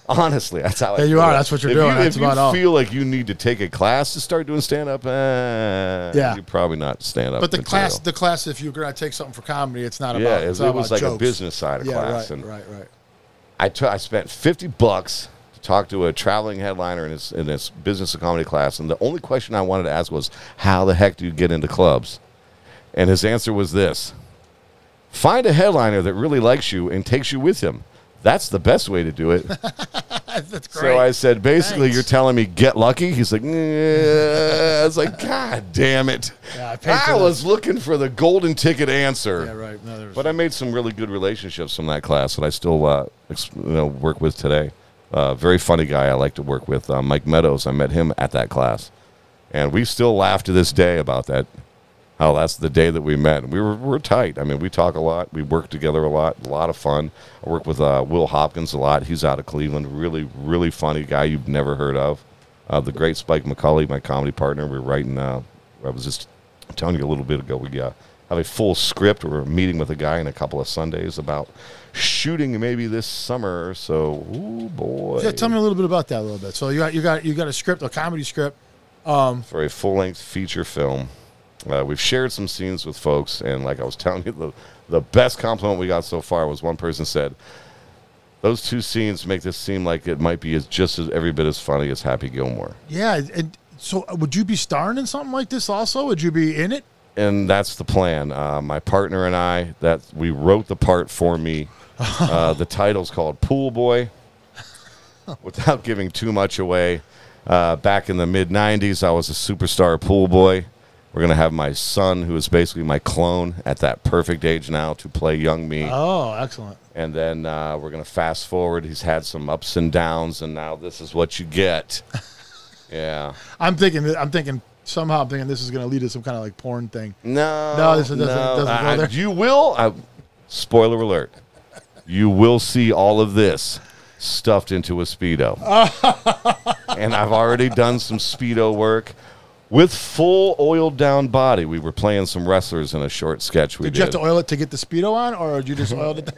honestly, that's how I Yeah, you feel. are. That's what you're if doing. You, That's if about you all. feel like you need to take a class to start doing stand up, eh, Yeah. you're probably not stand up. But the class, the class, if you're gonna take something for comedy, it's not yeah, about. it, it's it was about like a business side of Yeah, class, right, and right, right. I took I spent fifty bucks to talk to a traveling headliner in his in his business and comedy class, and the only question I wanted to ask was, "How the heck do you get into clubs?" And his answer was this: Find a headliner that really likes you and takes you with him. That's the best way to do it. That's great. So I said, basically, Thanks. you're telling me get lucky. He's like, "Yeah." I was like, God damn it! Yeah, I paid for I that. was looking for the golden ticket answer. yeah, right. No, there's, But I made some really good relationships from that class that I still uh, ex- you know, work with today. Uh, very funny guy I like to work with, uh, Mike Meadows. I met him at that class, and we still laugh to this day about that. How that's the day that we met. We were we're tight. I mean, we talk a lot. We work together a lot. A lot of fun. I work with uh, Will Hopkins a lot. He's out of Cleveland. Really, really funny guy you've never heard of. Uh, the great Spike McCulley, my comedy partner. We're writing. Uh, I was just telling you a little bit ago. We uh, have a full script. We're meeting with a guy in a couple of Sundays about shooting maybe this summer. So, ooh boy, yeah, tell me a little bit about that a little bit. So you got you got you got a script, a comedy script. for a full length feature film. Uh, we've shared some scenes with folks, and like I was telling you, the, the best compliment we got so far was one person said, Those two scenes make this seem like it might be as just as every bit as funny as Happy Gilmore. Yeah, and so uh, would you be starring in something like this also? Would you be in it? and that's the plan. Uh, my partner and I that we wrote the part for me. Uh, the title's called Pool Boy. Without giving too much away, uh, back in the mid '90s, I was a superstar pool boy. We're gonna have my son, who is basically my clone, at that perfect age now to play young me. Oh, excellent. And then uh, we're gonna fast forward. He's had some ups and downs, and now this is what you get. Yeah. I'm thinking. I'm thinking somehow. I'm thinking this is going to lead to some kind of like porn thing. No, No, this doesn't- doesn't go I- You will. I, spoiler alert. You will see all of this stuffed into a speedo, and I've already done some speedo work with full oiled down body. We were playing some wrestlers in a short sketch we Did did. you have to oil it to get the speedo on, or did you just oiled it?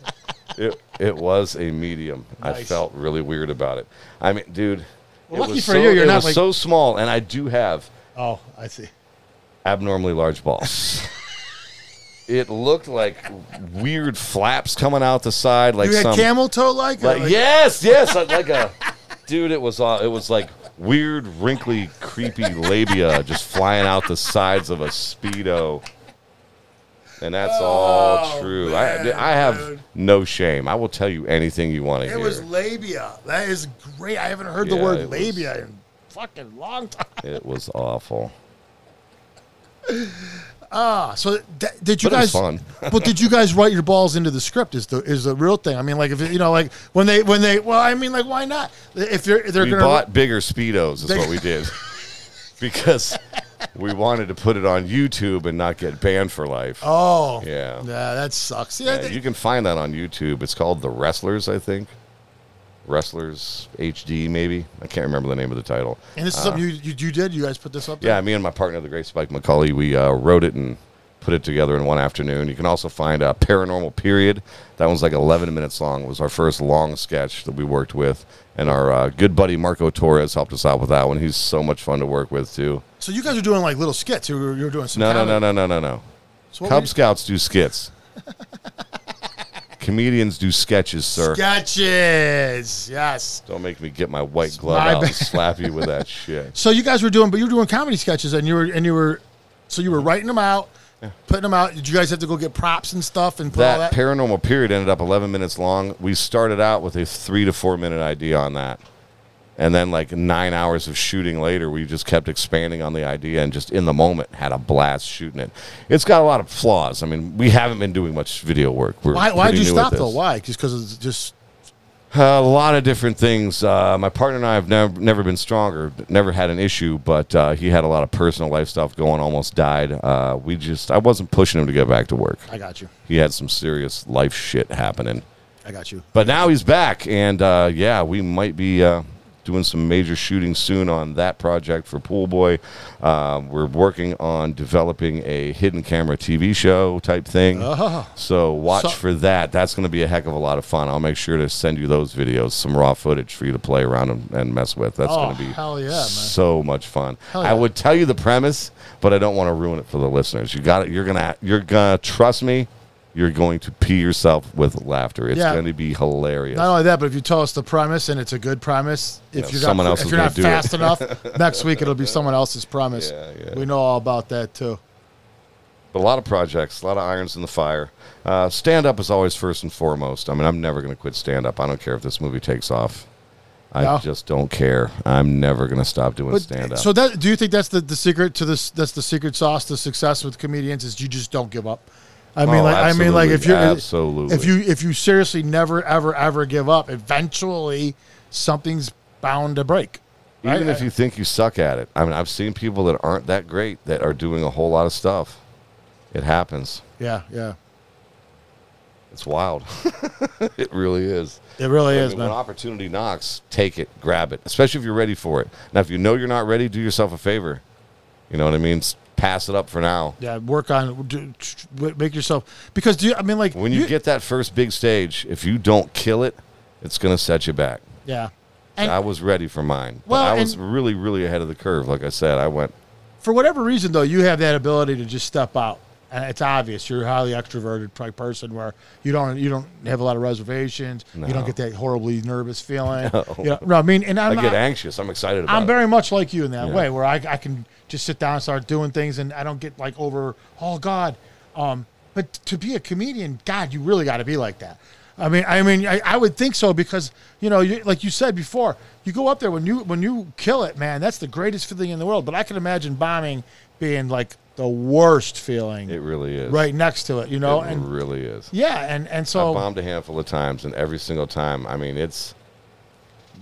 it, it was a medium. I felt really weird about it. I mean, dude. Well, it lucky was for so, you, you're not like- so small, and I do have oh, I see. abnormally large balls. it looked like weird flaps coming out the side, like you had some. camel toe like? like, yes, yes, like, a dude. It was uh, it was like weird, wrinkly, creepy labia just flying out the sides of a speedo. And that's all Oh, true. man, I, I have dude. no shame. I will tell you anything you want to It hear. It was labia. That is great. I haven't heard the word it was- labia in fucking long time. it was awful. Ah, so did you But guys? fun. but did you guys write your balls into the script? Is the is the real thing? I mean, like if you know, like when they when they well, I mean, like why not? If they're they're we gonna bought bigger speedos is what we did because we wanted to put it on youtube and not get banned for life oh Yeah. yeah, that sucks. Yeah, Yeah, they- you can find that on youtube it's called the wrestlers i think wrestlers hd maybe i can't remember the name of the title and this is something you, you you did. You guys put this up. There? yeah me and my partner the great spike mccully we uh, wrote it and put it together in one afternoon you can also find a paranormal period that one's like 11 minutes long it was our first long sketch that we worked with and our uh, good buddy marco torres helped us out with that one he's so much fun to work with too So you guys are doing like little skits. You were, you were doing some. No, no, no, no, no, no, no. So Cub Scouts do skits. Comedians do sketches, sir. Sketches. Yes. Don't make me get my white glove My out and bad. slap you with that shit. So you guys were doing, but you were doing comedy sketches, and you were and you were, so you were mm-hmm. writing them out, putting them out. Did you guys have to go get props and stuff and put all That that? paranormal period ended up 11 minutes long. We started out with a three to four minute idea on that. And then, like nine hours of shooting later, we just kept expanding on the idea and just in the moment had a blast shooting it. It's got a lot of flaws. I mean, we haven't been doing much video work. We're why why'd you stop though? Why? Just because it's just Uh, a lot of different things. Uh, my partner and I have never never been stronger, never had an issue, but uh, he had a lot of personal life stuff going. Almost died. Uh, we just I wasn't pushing him to get back to work. I got you. He had some serious life shit happening, I got you. But now he's back, and uh, yeah, we might be uh, doing some major shooting soon on that project for Pool Boy. Uh, we're working on developing a hidden camera TV show type thing. Oh. So watch So- for that. That's going to be a heck of a lot of fun. I'll make sure to send you those videos, some raw footage for you to play around and, and mess with. That's Oh, going to be hell yeah, man. so much fun. Hell I would tell you the premise, but I don't want to ruin it for the listeners. You got it. You're gonna you're gonna trust me. You're going to pee yourself with laughter. It's Yeah. going to be hilarious. Not only that, but if you tell us the premise and it's a good premise, if Yeah, you're someone not, else if is you're gonna not do fast it. enough, next week it'll be someone else's premise. Yeah, yeah. We know all about that too. But a lot of projects, a lot of irons in the fire. Uh, stand up is always first and foremost. I mean, I'm never going to quit stand up. I don't care if this movie takes off. I No. just don't care. I'm never going to stop doing But stand up. so that do you think that's the, the secret to this? That's the secret sauce to success with comedians is you just don't give up. I mean, Oh, like I mean, like if you're absolutely. if you if you seriously never ever ever give up, eventually something's bound to break. Even right? if you think you suck at it. I mean, I've seen people that aren't that great that are doing a whole lot of stuff. It happens. Yeah, yeah, It's wild. it really is. it really I is, mean, when opportunity knocks, take it, grab it, especially if you're ready for it. Now, if you know you're not ready, do yourself a favor. You know what I mean? Pass it up for now. Yeah, work on make yourself because do you, I mean like When you, get that first big stage, if you don't kill it, it's going to set you back. yeah, and I was ready for mine. But Well, I was and- really, really ahead of the curve. Like I said, I went, for whatever reason though, you have that ability to just step out, and it's obvious you're a highly extroverted type person where you don't you don't have a lot of reservations, you don't get that horribly nervous feeling. You know, no, I mean, and I'm I get not- anxious. I'm excited about it. I'm it. very much like you in that Yeah. way, where I, I can just sit down and start doing things, and I don't get like over. Oh God, um, but to be a comedian, God, you really got to be like that. I mean, I mean, I, I would think so because you know, you, like you said before, you go up there when you when you kill it, man. That's the greatest feeling in the world. But I can imagine bombing being like the worst feeling It really is. right next to it, you know, it and really is. yeah, and and so I bombed a handful of times, and every single time, I mean, it's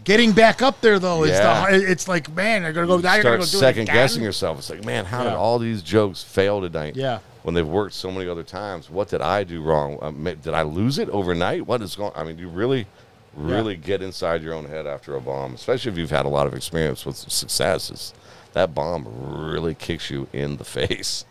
getting back up there though is Yeah. the it's like man, I gotta go. I gotta go do it second guessing yourself. It's like, man, how did all these jokes fail tonight? Yeah. When they've worked so many other times, what did I do wrong? Uh, did I lose it overnight? What is going? I mean, you really, really get inside your own head after a bomb, especially if you've had a lot of experience with successes. That bomb really kicks you in the face.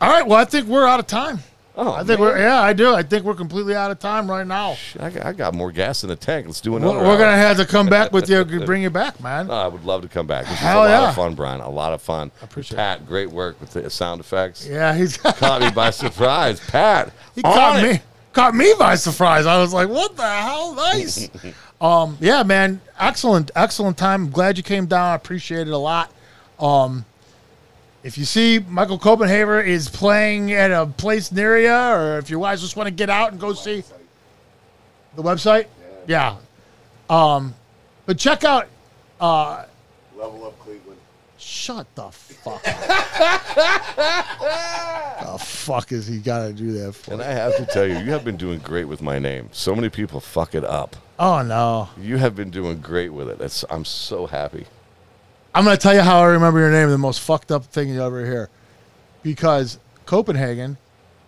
All right, well, I think we're out of time. Oh, I think we're yeah, I do. I think we're completely out of time right now. I got, I got more gas in the tank. Let's do We're, another. we're gonna have to come back with you, bring you back, man. Oh, I would love to come back. This was Hell a lot yeah. of fun, Brian. A lot of fun. I appreciate Pat, great work with the sound effects. Yeah, he's Caught me by surprise. Pat, he caught it. me caught me by surprise. I was like, what the hell? Nice. um, yeah, man, excellent, excellent time. I'm glad you came down. I appreciate it a lot. Um, if you see Michael Copenhaver is playing at a place near you, or if you guys just want to get out and go see the website, yeah. Um, but check out Level up Cleveland. Shut the fuck up. the fuck is he got to do that for? And I have to tell you, you have been doing great with my name. So many people fuck it up. Oh, no. You have been doing great with it. It's, I'm so happy. I'm going to tell you how I remember your name, the most fucked up thing you ever hear. Because Copenhagen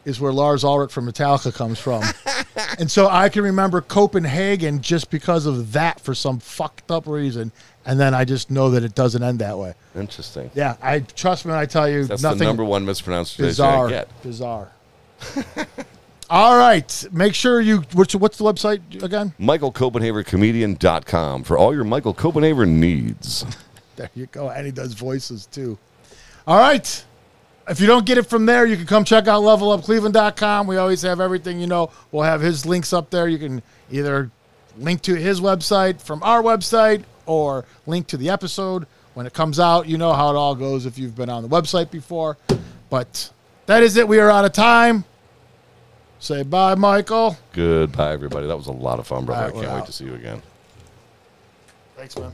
is where Lars Ulrich from Metallica comes from. and so I can remember Copenhagen just because of that for some fucked up reason. And then I just know that it doesn't end that way. Interesting. Yeah, I trust me when I tell you That's nothing the number one mispronounced bizarre. I get. Bizarre. All right. Make sure you. What's, what's the website again? MichaelCopenhaverComedian.com for all your Michael Copenhaver needs. There you go. And he does voices too. All right. If you don't get it from there, you can come check out levelupcleveland.com. We always have everything, you know. We'll have his links up there. You can either link to his website from our website or link to the episode when it comes out. You know how it all goes if you've been on the website before. But that is it. We are out of time. Say bye, Michael. Goodbye, everybody. That was a lot of fun, brother. Right, I can't we're wait out. to see you again. Thanks, man.